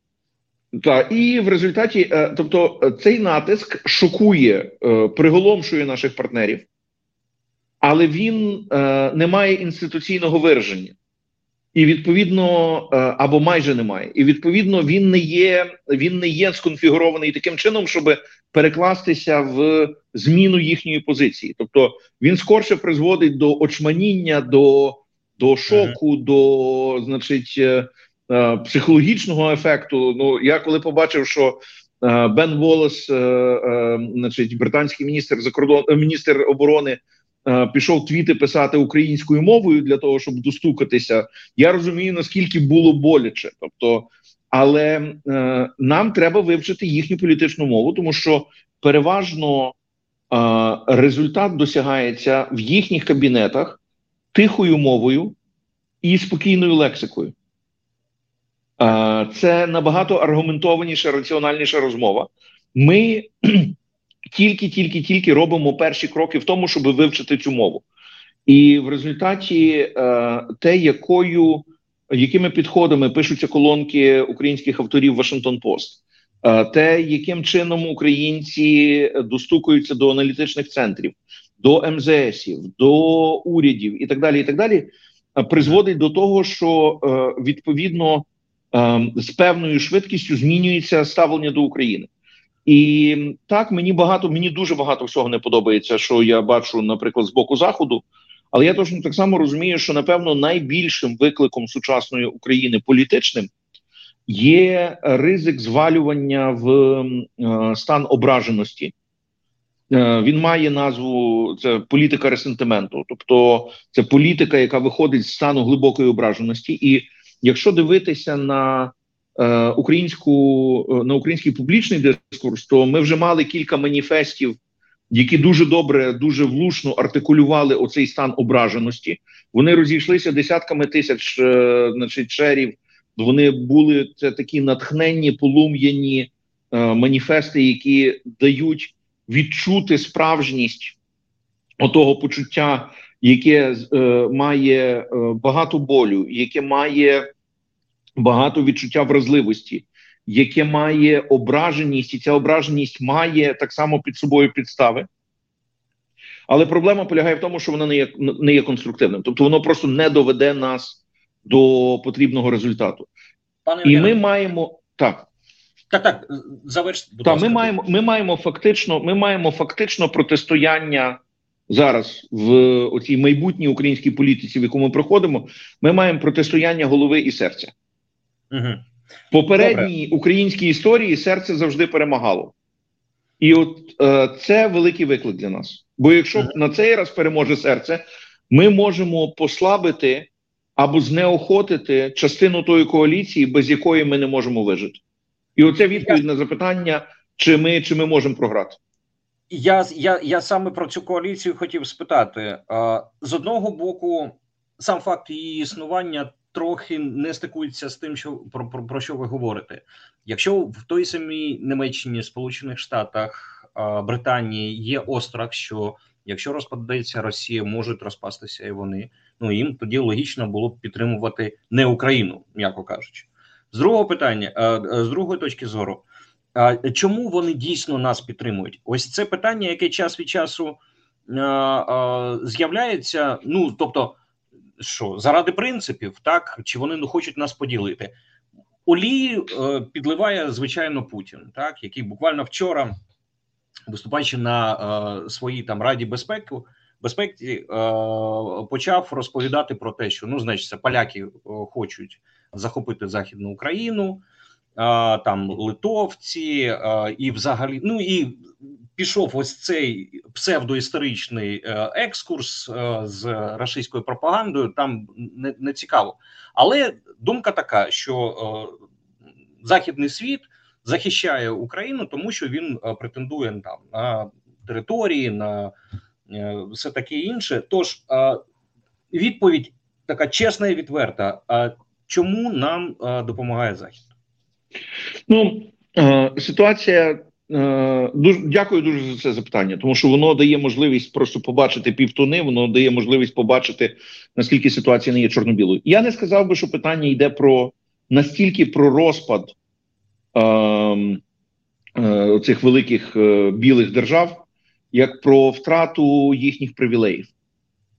Та і в результаті, е, тобто, е, цей натиск шокує, е, приголомшує наших партнерів, але він не має інституційного вираження. І відповідно, або майже немає. І відповідно він не є, він не є сконфігурований таким чином, щоб перекластися в зміну їхньої позиції. Тобто він скорше призводить до очманіння, до, до шоку, до значить е, психологічного ефекту. Ну я коли побачив, що е, Бен Волес, е, значить, британський міністр закордон, міністр оборони. Пішов твіти писати українською мовою для того, щоб достукатися. Я розумію, наскільки було боляче. Тобто, але е, нам треба вивчити їхню політичну мову, тому що переважно е, результат досягається в їхніх кабінетах тихою мовою і спокійною лексикою. Це набагато аргументованіша, раціональніша розмова. Ми тільки, тільки, тільки робимо перші кроки в тому, щоб вивчити цю мову. І в результаті е, те, якою якими підходами пишуться колонки українських авторів Вашингтон Пост, е, те, яким чином українці достукуються до аналітичних центрів, до МЗСів, до урядів і так далі, і так далі, е, призводить до того, що відповідно з певною швидкістю змінюється ставлення до України. І так мені багато, мені дуже багато всього не подобається, що я бачу, наприклад, з боку заходу. Але я точно так само розумію, що напевно найбільшим викликом сучасної України політичним є ризик звалювання в е, стан ображеності. Е, він має назву це політика ресентименту, тобто це політика, яка виходить з стану глибокої ображеності. І якщо дивитися на е, українську на український публічний дискурс, то ми вже мали кілька маніфестів які дуже добре, дуже влучно артикулювали оцей стан ображеності. Вони розійшлися десятками тисяч, е, значить, шерів. Вони були це такі натхненні, полум'яні е, маніфести, які дають відчути справжність отого почуття, яке е, має е, багато болю, яке має багато відчуття вразливості яке має ображеність, і ця ображеність має так само під собою підстави. Але проблема полягає в тому, що воно не є не є конструктивним, тобто воно просто не доведе нас до потрібного результату. Пане І ми маємо так. так, так, завершити, Та ми маємо, ми маємо фактично, ми маємо фактично протистояння зараз в оцій майбутній українській політиці, в яку ми проходимо. Ми маємо протистояння голови і серця. Угу. Попередній українській історії серце завжди перемагало. І от е, це великий виклик для нас. Бо якщо Мгм. на цей раз переможе серце, ми можемо послабити або знеохотити частину тої коаліції, без якої ми не можемо вижити. І оце відповідь на запитання, чи ми, чи ми можемо програти. Я, я, я саме про цю коаліцію хотів спитати. З одного боку, сам факт її існування трохи не стикується з тим, що про, про, про що ви говорите. Якщо в той самій Німеччині, Сполучених Штатах, Британії є острах, що якщо розпадеться Росія, можуть розпастися і вони. Ну їм тоді логічно було б підтримувати не Україну, м'яко кажучи. З другого питання, з другої точки зору. Чому вони дійсно нас підтримують? Ось це питання, яке час від часу з'являється. Ну тобто, що заради принципів, так чи вони не хочуть нас поділити? Олії е, підливає звичайно Путін, так який буквально вчора, виступаючи на е, своїй там раді безпеки, безпеки, е, почав розповідати про те, що ну, значить, поляки хочуть захопити західну Україну, там литовці, і взагалі, ну і пішов ось цей псевдоісторичний екскурс з російською пропагандою. Там не, не цікаво, але думка така, що західний світ захищає Україну, тому що він претендує там на території, на е, все таке інше. Тож відповідь така чесна і відверта. Чому нам допомагає Захід? Ну ситуація. Дуже дякую дуже за це запитання, тому що воно дає можливість просто побачити півтони, воно дає можливість побачити наскільки ситуація не є чорно-білою. Я не сказав би, що питання йде про настільки про розпад е, е, цих великих е, білих держав, як про втрату їхніх привілеїв.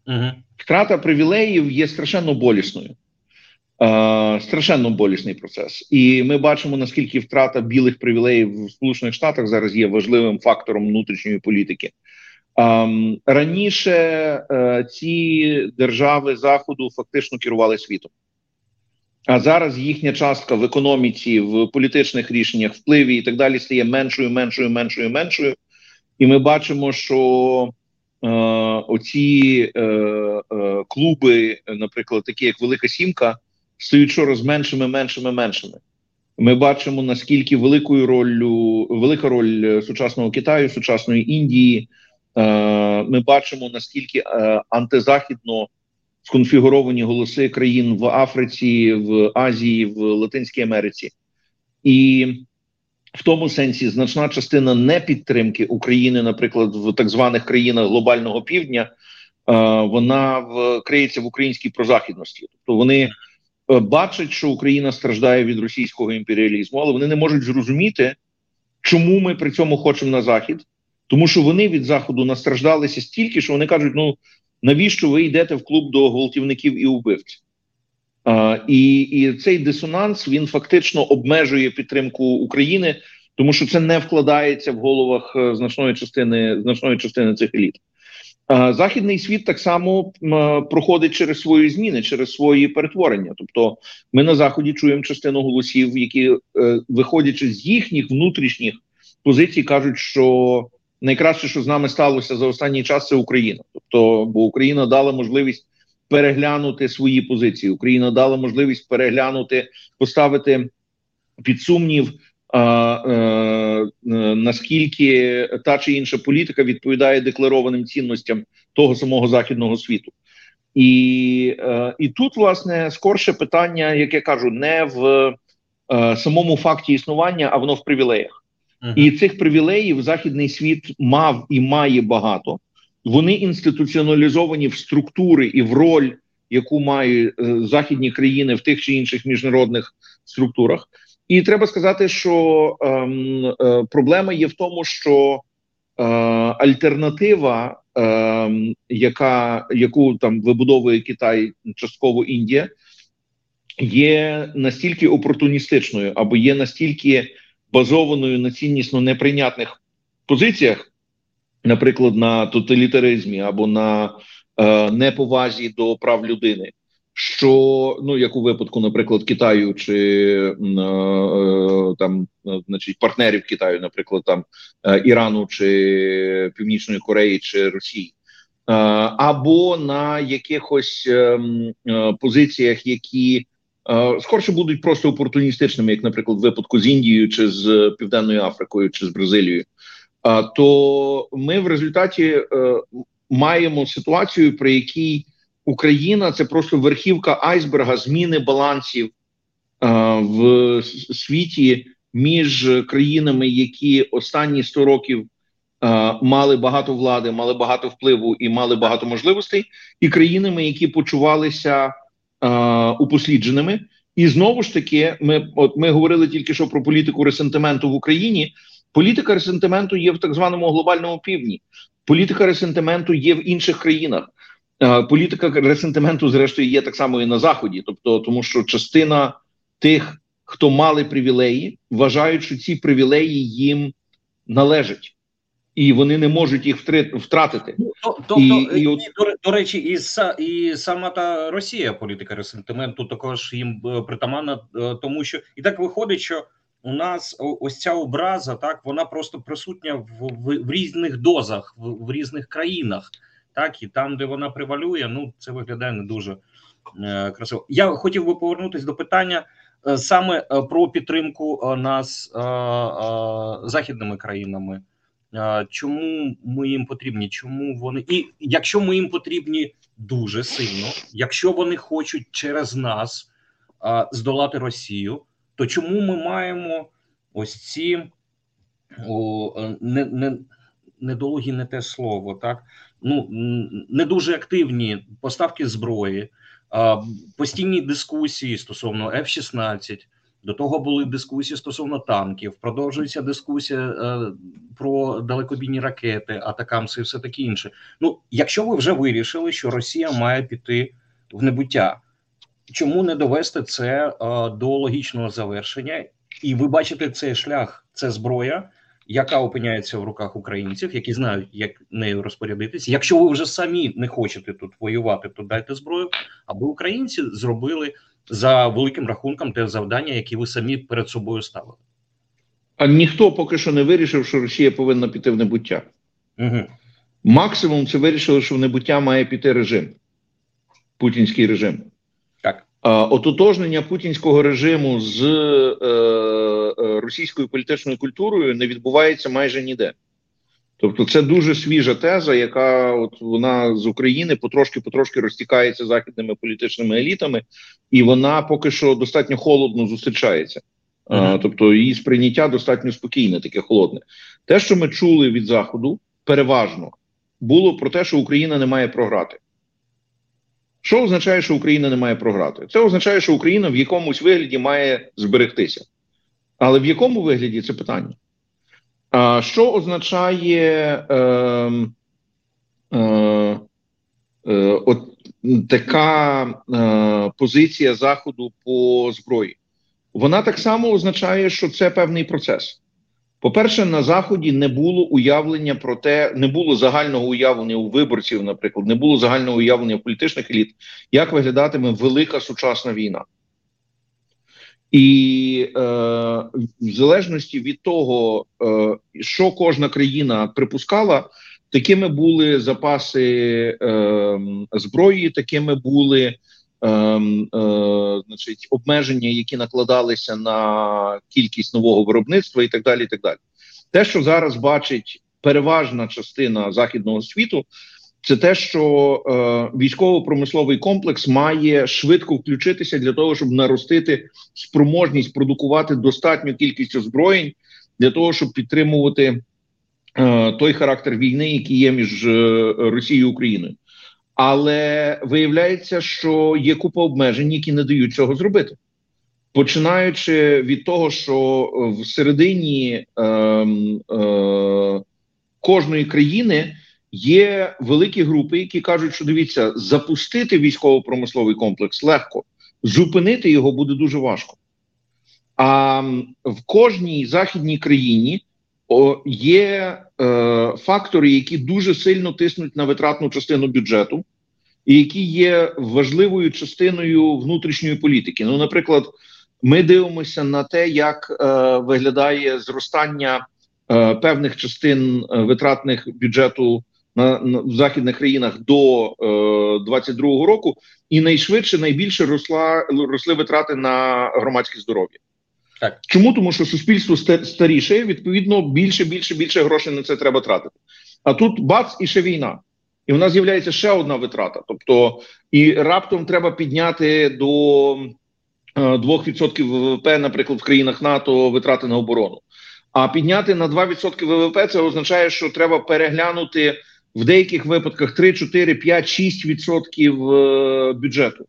Угу. Втрата привілеїв є страшенно болісною. Е, страшенно болісний процес, і ми бачимо наскільки втрата білих привілеїв в Сполучених Штатах зараз є важливим фактором внутрішньої політики. Ем, раніше е, ці держави заходу фактично керували світом. А зараз їхня частка в економіці, в політичних рішеннях, впливі і так далі стає меншою, меншою, меншою, меншою. І ми бачимо, що е, оці е, е, клуби, наприклад, такі як Велика Сімка, стають щораз меншими, меншими, меншими. Ми бачимо наскільки великою ролью велика роль сучасного Китаю, сучасної Індії. Е, Ми бачимо наскільки е, антизахідно сконфігуровані голоси країн в Африці, в Азії, в Латинській Америці, і в тому сенсі значна частина непідтримки України, наприклад, в так званих країнах глобального півдня, е, вона в криється в українській прозахідності, тобто вони. Е, бачать, що Україна страждає від російського імперіалізму, але вони не можуть зрозуміти, чому ми при цьому хочемо на захід, тому що вони від заходу настраждалися стільки, що вони кажуть: ну навіщо ви йдете в клуб до гвалтівників і убивців? А, і, і цей дисонанс він фактично обмежує підтримку України, тому що це не вкладається в головах е, значної частини значної частини цих еліт. А, західний світ так само проходить через свої зміни, через свої перетворення. Тобто, ми на заході чуємо частину голосів, які, е, виходячи з їхніх внутрішніх позицій, кажуть, що найкраще, що з нами сталося за останній час, це Україна. Тобто, бо Україна дала можливість переглянути свої позиції. Україна дала можливість переглянути, поставити під сумнів. Е, е, наскільки та чи інша політика відповідає декларованим цінностям того самого західного світу, і е, і тут власне скорше питання, як я кажу, не в самому факті існування, а воно в привілеях. І цих привілеїв західний світ мав і має багато. Вони інституціоналізовані в структури і в роль, яку мають західні країни в тих чи інших міжнародних структурах. І треба сказати, що ем, е, проблема є в тому, що е, альтернатива, е, яка яку там вибудовує Китай, частково Індія, є настільки опортуністичною або є настільки базованою на ціннісно неприйнятних позиціях, наприклад, на тоталітаризмі або на е, неповазі до прав людини. Що ну як у випадку, наприклад, Китаю чи е, е, там, значить, партнерів Китаю, наприклад, там е, Ірану чи Північної Кореї чи Росії, е, або на якихось ем, е, позиціях, які Е, скорше будуть просто опортуністичними, як, наприклад, в випадку з Індією чи з Південною Африкою чи з Бразилією. То ми в результаті е, маємо ситуацію, при якій Україна це просто верхівка айсберга зміни балансів е, в світі між країнами, які останні 100 років. Мали багато влади, мали багато впливу і мали багато можливостей, і країнами, які почувалися упослідженими. І знову ж таки, ми от ми говорили тільки що про політику ресентименту в Україні. Політика ресентименту є в так званому глобальному півдні. Політика ресентименту є в інших країнах. Е, політика ресентименту, зрештою, є так само і на заході, тобто, тому що частина тих, хто мали привілеї, вважають, що ці привілеї їм належать. І вони не можуть їх втратити. Ну, тобто, і, і, і, до, до речі, і і сама та Росія політика ресентименту також їм е, притаманна, е, тому що і так виходить, що у нас ось ця образа, так вона просто присутня в в, в різних дозах, в, в різних країнах, так і там, де вона превалює, ну це виглядає не дуже е, красиво. Я хотів би повернутися до питання е, саме е, про підтримку е, нас е, е, західними країнами. Чому ми їм потрібні? Чому вони і якщо ми їм потрібні дуже сильно, якщо вони хочуть через нас здолати Росію? то чому ми маємо ось ці о, не, не, недолугі не те слово, так ну не дуже активні поставки зброї, постійні дискусії стосовно F-16, до того були дискусії стосовно танків. Продовжується дискусія е, про далекобійні ракети, атакамси і все таке інше. Ну, якщо ви вже вирішили, що Росія має піти в небуття, чому не довести це е, до логічного завершення? І ви бачите цей шлях, це зброя, яка опиняється в руках українців, які знають, як нею розпорядитися. Якщо ви вже самі не хочете тут воювати, то дайте зброю, аби українці зробили за великим рахунком те завдання, які ви самі перед собою ставили. А ніхто поки що не вирішив, що Росія повинна піти в небуття. Угу. Максимум це вирішили, що в небуття має піти режим, путінський режим. Так. Ототожнення путінського режиму з е, е, російською політичною культурою не відбувається майже ніде. Тобто, це дуже свіжа теза, яка от вона з України потрошки-потрошки розтікається західними політичними елітами, і вона поки що достатньо холодно зустрічається. Uh -huh. Тобто, її сприйняття достатньо спокійне, таке холодне. Те, що ми чули від Заходу, переважно було про те, що Україна не має програти. Що означає, що Україна не має програти? Це означає, що Україна в якомусь вигляді має зберегтися. Але в якому вигляді це питання? А що означає е, е, е, от така е, позиція Заходу по зброї? Вона так само означає, що це певний процес. По-перше, на Заході не було уявлення про те, не було загального уявлення у виборців, наприклад, не було загального уявлення політичних еліт, як виглядатиме велика сучасна війна. І е, в залежності від того, е, що кожна країна припускала, такими були запаси е, зброї, такими були значить, обмеження, які накладалися на кількість нового виробництва, і так далі. І так далі. Те, що зараз бачить переважна частина західного світу, це те, що е, військово-промисловий комплекс має швидко включитися для того, щоб наростити спроможність продукувати достатню кількість озброєнь для того, щоб підтримувати е, той характер війни, який є між е, Росією і Україною. Але виявляється, що є купа обмежень, які не дають цього зробити. Починаючи від того, що в середині е, е, кожної країни Є великі групи, які кажуть, що дивіться, запустити військово-промисловий комплекс легко, зупинити його буде дуже важко. А в кожній західній країні є е, фактори, які дуже сильно тиснуть на витратну частину бюджету, і які є важливою частиною внутрішньої політики. Ну, наприклад, ми дивимося на те, як е, виглядає зростання е, певних частин е, витратних бюджету на, на в західних країнах до е, 22-го року, і найшвидше найбільше росла росли витрати на громадське здоров'я. Так чому тому, що суспільство старіше, відповідно більше, більше, більше грошей на це треба тратити. А тут бац і ще війна, і в нас з'являється ще одна витрата. Тобто, і раптом треба підняти до 2% е, ВВП, наприклад, в країнах НАТО витрати на оборону. А підняти на 2% ВВП це означає, що треба переглянути в деяких випадках 3, 4, 5, 6 відсотків бюджету.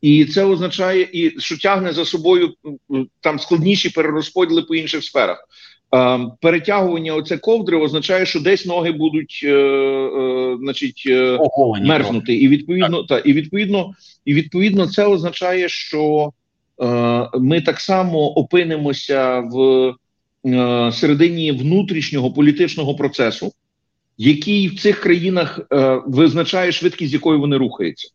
І це означає, і що тягне за собою там складніші перерозподіли по інших сферах. е, перетягування оце ковдри означає, що десь ноги будуть, е, е, значить, е, мерзнути, і відповідно, та і відповідно, і відповідно, це означає, що е, ми так само опинимося в е, середині внутрішнього політичного процесу, який в цих країнах е, визначає швидкість, з якою вони рухаються.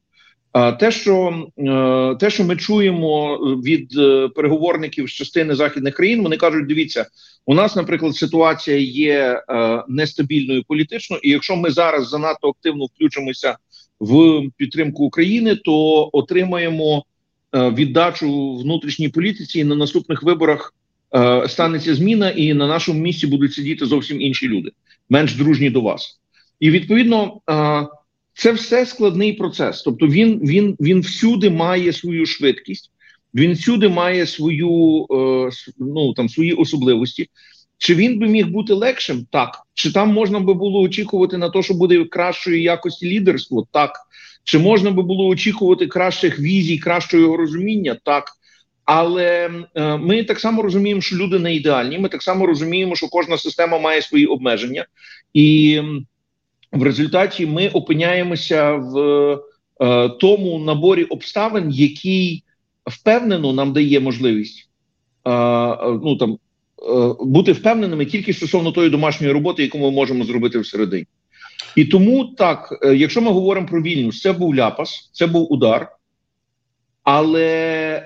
А те, що е, те, що ми чуємо від е, переговорників з частини західних країн, вони кажуть: дивіться, у нас, наприклад, ситуація є е, нестабільною політично, і якщо ми зараз занадто активно включимося в підтримку України, то отримаємо віддачу внутрішній політиці і на наступних виборах станеться зміна, і на нашому місці будуть сидіти зовсім інші люди, менш дружні до вас, і відповідно. Це все складний процес. Тобто він він, він всюди має свою швидкість, він всюди має свою е, ну там свої особливості. Чи він би міг бути легшим? Так. Чи там можна би було очікувати на те, що буде кращої якості лідерство? Так. Чи можна би було очікувати кращих візій, кращого розуміння? Так. Але е, ми так само розуміємо, що люди не ідеальні. Ми так само розуміємо, що кожна система має свої обмеження, і в результаті ми опиняємося в е, тому наборі обставин, який впевнено нам дає можливість е, ну там е, бути впевненими тільки стосовно тої домашньої роботи, яку ми можемо зробити всередині. І тому так, е, якщо ми говоримо про Вільнюс, це був ляпас, це був удар. Але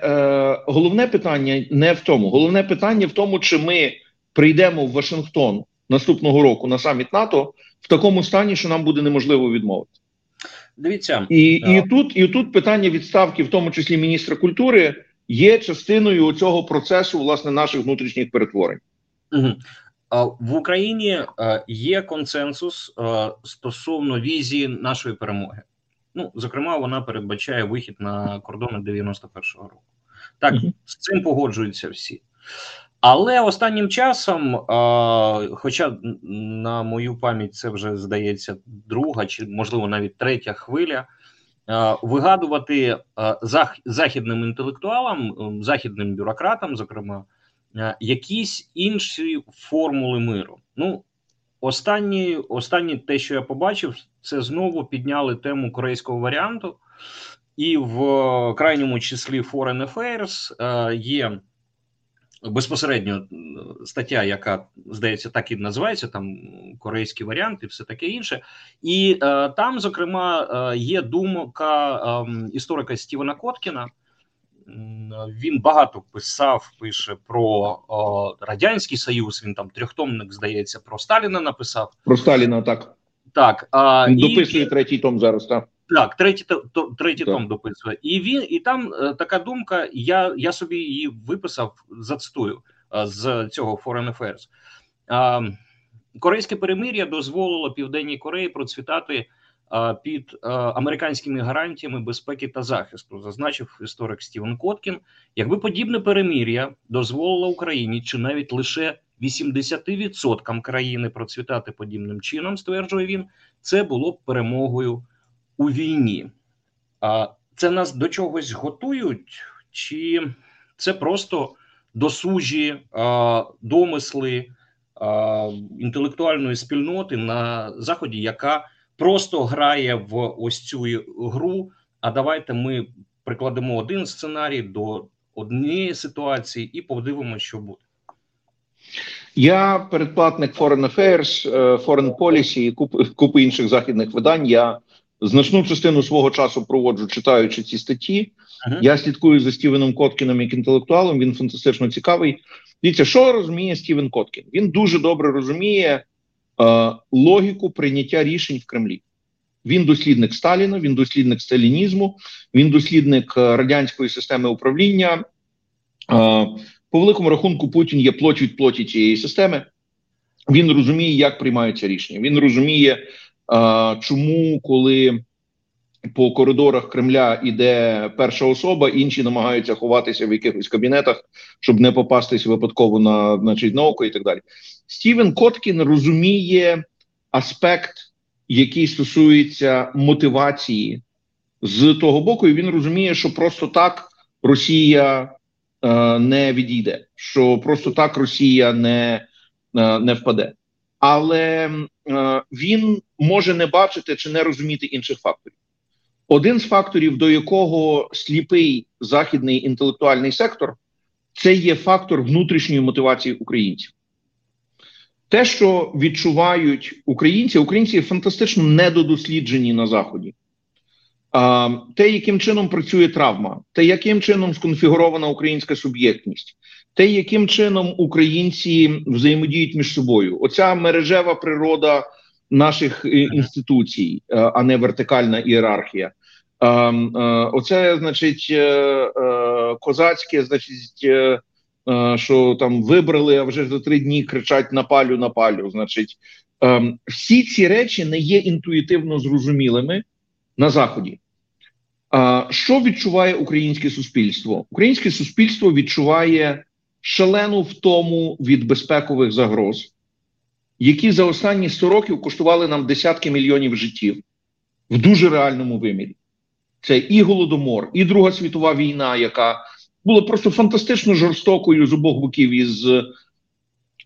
е, головне питання не в тому. Головне питання в тому, чи ми прийдемо в Вашингтон наступного року на саміт НАТО в такому стані, що нам буде неможливо відмовити. Дивіться, і і тут і тут питання відставки, в тому числі міністра культури, є частиною цього процесу власне наших внутрішніх перетворень. Угу. В Україні є консенсус стосовно візії нашої перемоги. Ну, зокрема, вона передбачає вихід на кордони 91-го року. Так, угу. з цим погоджуються всі. Але останнім часом, е, хоча на мою пам'ять це вже здається друга чи можливо навіть третя хвиля, е, вигадувати зах, західним інтелектуалам, західним бюрократам, зокрема, якісь інші формули миру. Ну, останні, останні те, що я побачив, це знову підняли тему корейського варіанту, і в крайньому числі Foreign Affairs є безпосередньо стаття, яка здається, так і називається там корейський варіант і все таке інше, і е, там, зокрема, е, є думка е, історика Стівена Коткіна. Він багато писав, пише про о, радянський союз. Він там трьохтомник здається про Сталіна написав. Про Сталіна так так а, дописує і, третій том зараз. Так, так третій то, третій так. том дописує, і він і там е, така думка. Я я собі її виписав, зацитую е, з цього Foreign Affairs. Корейське перемир'я дозволило Південній Кореї процвітати під е, американськими гарантіями безпеки та захисту, зазначив історик Стівен Коткін. Якби подібне перемир'я дозволило Україні чи навіть лише 80% країни процвітати подібним чином, стверджує він, це було б перемогою у війні. А це нас до чогось готують, чи це просто досужі а, домисли а, інтелектуальної спільноти на заході, яка просто грає в ось цю гру. А давайте ми прикладемо один сценарій до однієї ситуації і подивимося, що буде. Я передплатник Foreign Affairs, е, Foreign Policy і купи, інших західних видань. Я значну частину свого часу проводжу, читаючи ці статті. Ага. Я слідкую за Стівеном Коткіном як інтелектуалом. Він фантастично цікавий. Дивіться, що розуміє Стівен Коткін? Він дуже добре розуміє е, логіку прийняття рішень в Кремлі. Він дослідник Сталіна, він дослідник сталінізму, він дослідник е, радянської системи управління. Е, по великому рахунку Путін є плоть від плоті цієї системи. Він розуміє, як приймаються рішення. Він розуміє, чому коли по коридорах Кремля іде перша особа, інші намагаються ховатися в якихось кабінетах, щоб не попастись випадково на значить, на око і так далі. Стівен Коткін розуміє аспект, який стосується мотивації з того боку, і він розуміє, що просто так Росія. Е, не відійде. Що просто так Росія не е, не впаде. Але е, він може не бачити чи не розуміти інших факторів. Один з факторів, до якого сліпий західний інтелектуальний сектор, це є фактор внутрішньої мотивації українців. Те, що відчувають українці, українці фантастично недодосліджені на заході. Те, яким чином працює травма, те, яким чином сконфігурована українська суб'єктність, те, яким чином українці взаємодіють між собою, оця мережева природа наших е, інституцій, е, а не вертикальна ієрархія. Оце, значить, е, козацьке, значить, що там вибрали, а вже за три дні кричать на палю на палю. Значить, всі ці речі не є інтуїтивно зрозумілими на заході. Що відчуває українське суспільство? Українське суспільство відчуває шалену втому від безпекових загроз, які за останні 100 років коштували нам десятки мільйонів життів в дуже реальному вимірі. Це і голодомор, і Друга світова війна, яка була просто фантастично жорстокою з обох боків із е,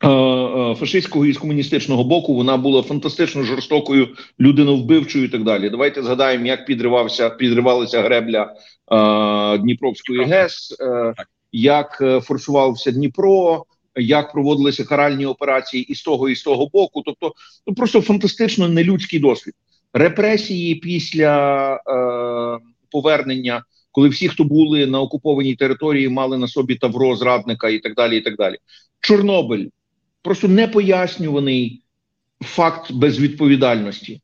е, фашистського і з комуністичного боку. Вона була фантастично жорстокою, людиновбивчою і так далі. Давайте згадаємо, як підривався, підривалася гребля е, Дніпровської ГЕС. Е, як е, форсувався Дніпро, як проводилися каральні операції і з того, і з того боку. Тобто, ну просто фантастично нелюдський досвід. Репресії після е, повернення, коли всі, хто були на окупованій території, мали на собі тавро зрадника і так далі. і так далі. Чорнобиль просто непояснюваний факт безвідповідальності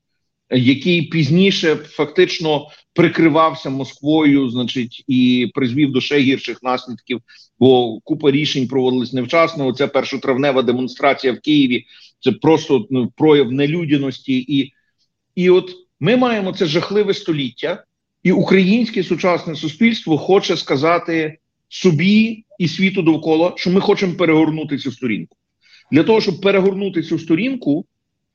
який пізніше фактично прикривався Москвою, значить, і призвів до ще гірших наслідків, бо купа рішень проводились невчасно. Оця першотравнева демонстрація в Києві це просто ну, прояв нелюдяності, і, і от ми маємо це жахливе століття, і українське сучасне суспільство хоче сказати собі і світу довкола, що ми хочемо перегорнути цю сторінку. Для того щоб перегорнути цю сторінку.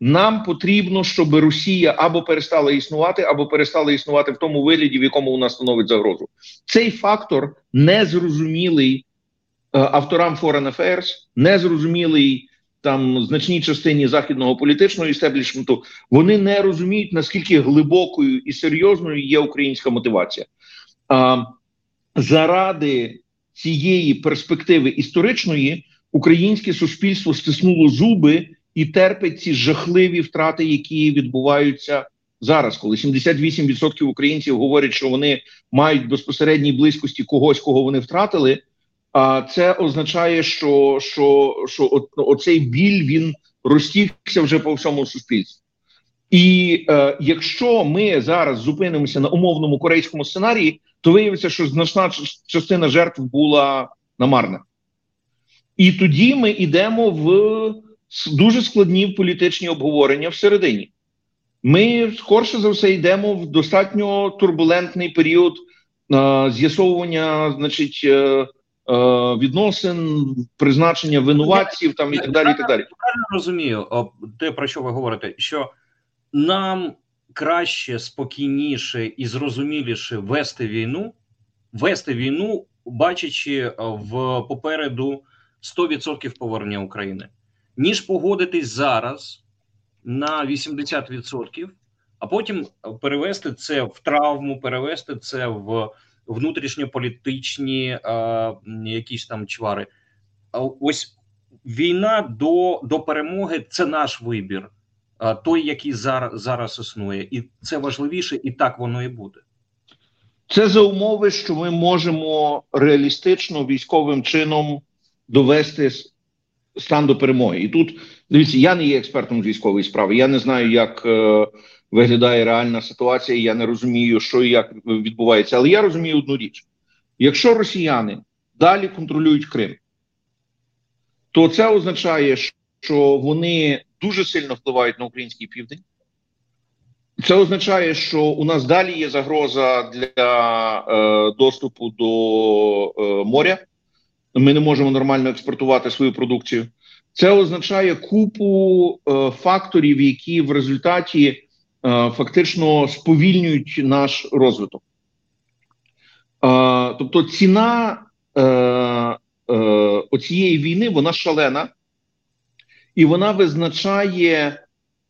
Нам потрібно, щоб Росія або перестала існувати, або перестала існувати в тому вигляді, в якому вона становить загрозу. Цей фактор незрозумілий е, авторам Foreign Affairs, незрозумілий там значній частині західного політичного істеблішменту. Вони не розуміють наскільки глибокою і серйозною є українська мотивація. А, Заради цієї перспективи історичної українське суспільство стиснуло зуби і терпить ці жахливі втрати, які відбуваються зараз, коли 78% українців говорять, що вони мають безпосередній близькості когось, кого вони втратили. А це означає, що що, що о, оцей біль він розтікся вже по всьому суспільству. І е, якщо ми зараз зупинимося на умовному корейському сценарії, то виявиться, що значна частина жертв була намарна. І тоді ми йдемо в дуже складні політичні обговорення всередині. Ми скорше за все йдемо в достатньо турбулентний період е, з'ясовування, значить, е, е, відносин, призначення винуватців там і так далі. і так далі. Я розумію те, про що ви говорите, що нам краще, спокійніше і зрозуміліше вести війну, вести війну, бачачи в попереду 100% повернення України ніж погодитись зараз на 80%, а потім перевести це в травму, перевести це в внутрішньополітичні е, якісь там чвари. Ось війна до до перемоги це наш вибір, той, який зараз зараз існує, і це важливіше, і так воно і буде. Це за умови, що ми можемо реалістично військовим чином довести стан до перемоги. І тут дивіться, я не є експертом з військової справи. Я не знаю, як е, виглядає реальна ситуація. Я не розумію, що і як відбувається. Але я розумію одну річ: якщо росіяни далі контролюють Крим, то це означає, що вони дуже сильно впливають на український південь. Це означає, що у нас далі є загроза для е, доступу до е, моря ми не можемо нормально експортувати свою продукцію. Це означає купу е, факторів, які в результаті е, фактично сповільнюють наш розвиток. Е, тобто ціна е, е, оцієї війни вона шалена, і вона визначає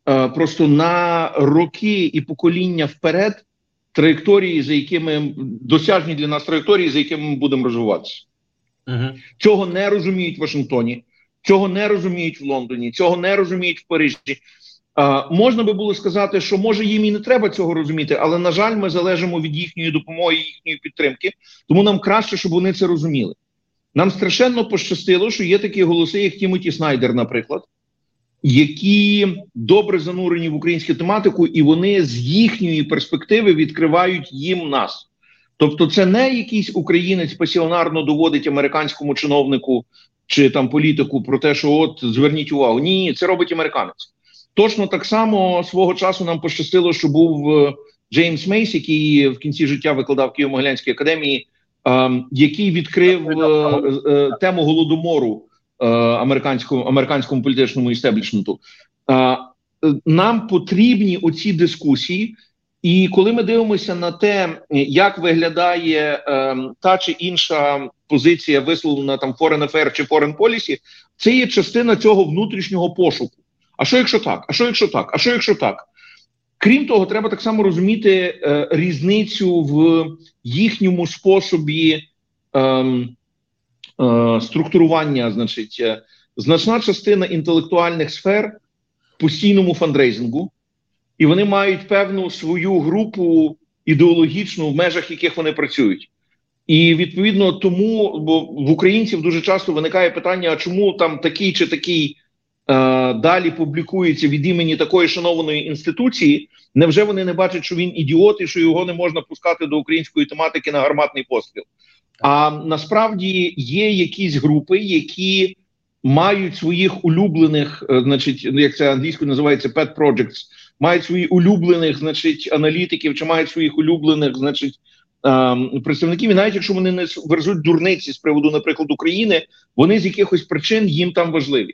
е, просто на роки і покоління вперед траєкторії, за якими досяжні для нас траєкторії, за якими ми будемо розвиватися. Угу. Цього не розуміють в Вашингтоні, цього не розуміють в Лондоні, цього не розуміють в Парижі. А, можна би було сказати, що може їм і не треба цього розуміти, але на жаль, ми залежимо від їхньої допомоги, їхньої підтримки. Тому нам краще, щоб вони це розуміли. Нам страшенно пощастило, що є такі голоси, як Тімоті Снайдер, наприклад, які добре занурені в українську тематику, і вони з їхньої перспективи відкривають їм нас. Тобто, це не якийсь українець пасіонарно доводить американському чиновнику чи там політику про те, що от зверніть увагу. Ні, це робить американець. Точно так само свого часу нам пощастило, що був е, Джеймс Мейс, який в кінці життя викладав в Києво-Могилянській академії, е, який відкрив е, е, тему голодомору американському американському політичному істеблішменту. Нам потрібні оці дискусії. І коли ми дивимося на те, як виглядає е, та чи інша позиція, висловлена там Foreign Affairs чи Foreign Policy, це є частина цього внутрішнього пошуку. А що якщо так? А що якщо так? А що якщо так? Крім того, треба так само розуміти е, різницю в їхньому способі е, е, структурування. Значить, е, значна частина інтелектуальних сфер постійному фандрейзингу і вони мають певну свою групу ідеологічну, в межах яких вони працюють. І відповідно тому, бо в українців дуже часто виникає питання: а чому там такий чи такий е, далі публікується від імені такої шанованої інституції? Невже вони не бачать, що він ідіот і що його не можна пускати до української тематики на гарматний постріл? А насправді є якісь групи, які мають своїх улюблених, е, значить, як це англійською називається pet projects, мають своїх улюблених, значить, аналітиків, чи мають своїх улюблених, значить, ем, представників. І навіть якщо вони не верзуть дурниці з приводу, наприклад, України, вони з якихось причин їм там важливі.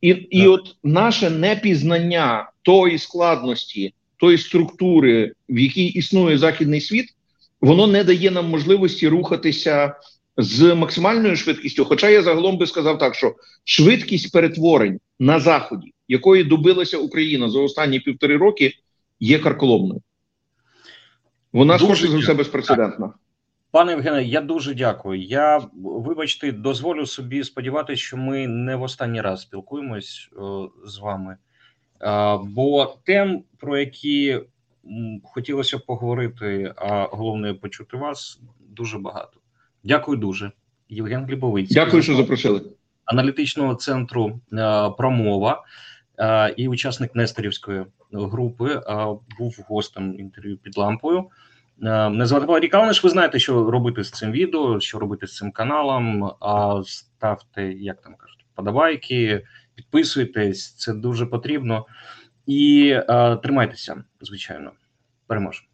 І, і от наше непізнання тої складності, тої структури, в якій існує західний світ, воно не дає нам можливості рухатися з максимальною швидкістю. Хоча я загалом би сказав так, що швидкість перетворень на заході, якої добилася Україна за останні півтори роки, є карколомною. Вона скорше за все безпрецедентна. Пане Євгене, я дуже дякую. Я вибачте, дозволю собі сподіватися, що ми не в останній раз спілкуємось о, з вами, а, бо тем, про які хотілося б поговорити, а головне почути вас, дуже багато. Дякую дуже, Євген Глібовицький. Дякую, що запросили. Аналітичного центру е, промова е, і учасник Нестерівської групи е, був гостем інтерв'ю під лампою. Е, Мене звати Валерій Калниш. Ви знаєте, що робити з цим відео, що робити з цим каналом. Ставте, як там кажуть, подобайки, підписуйтесь, це дуже потрібно. І е, тримайтеся, звичайно. Переможемо.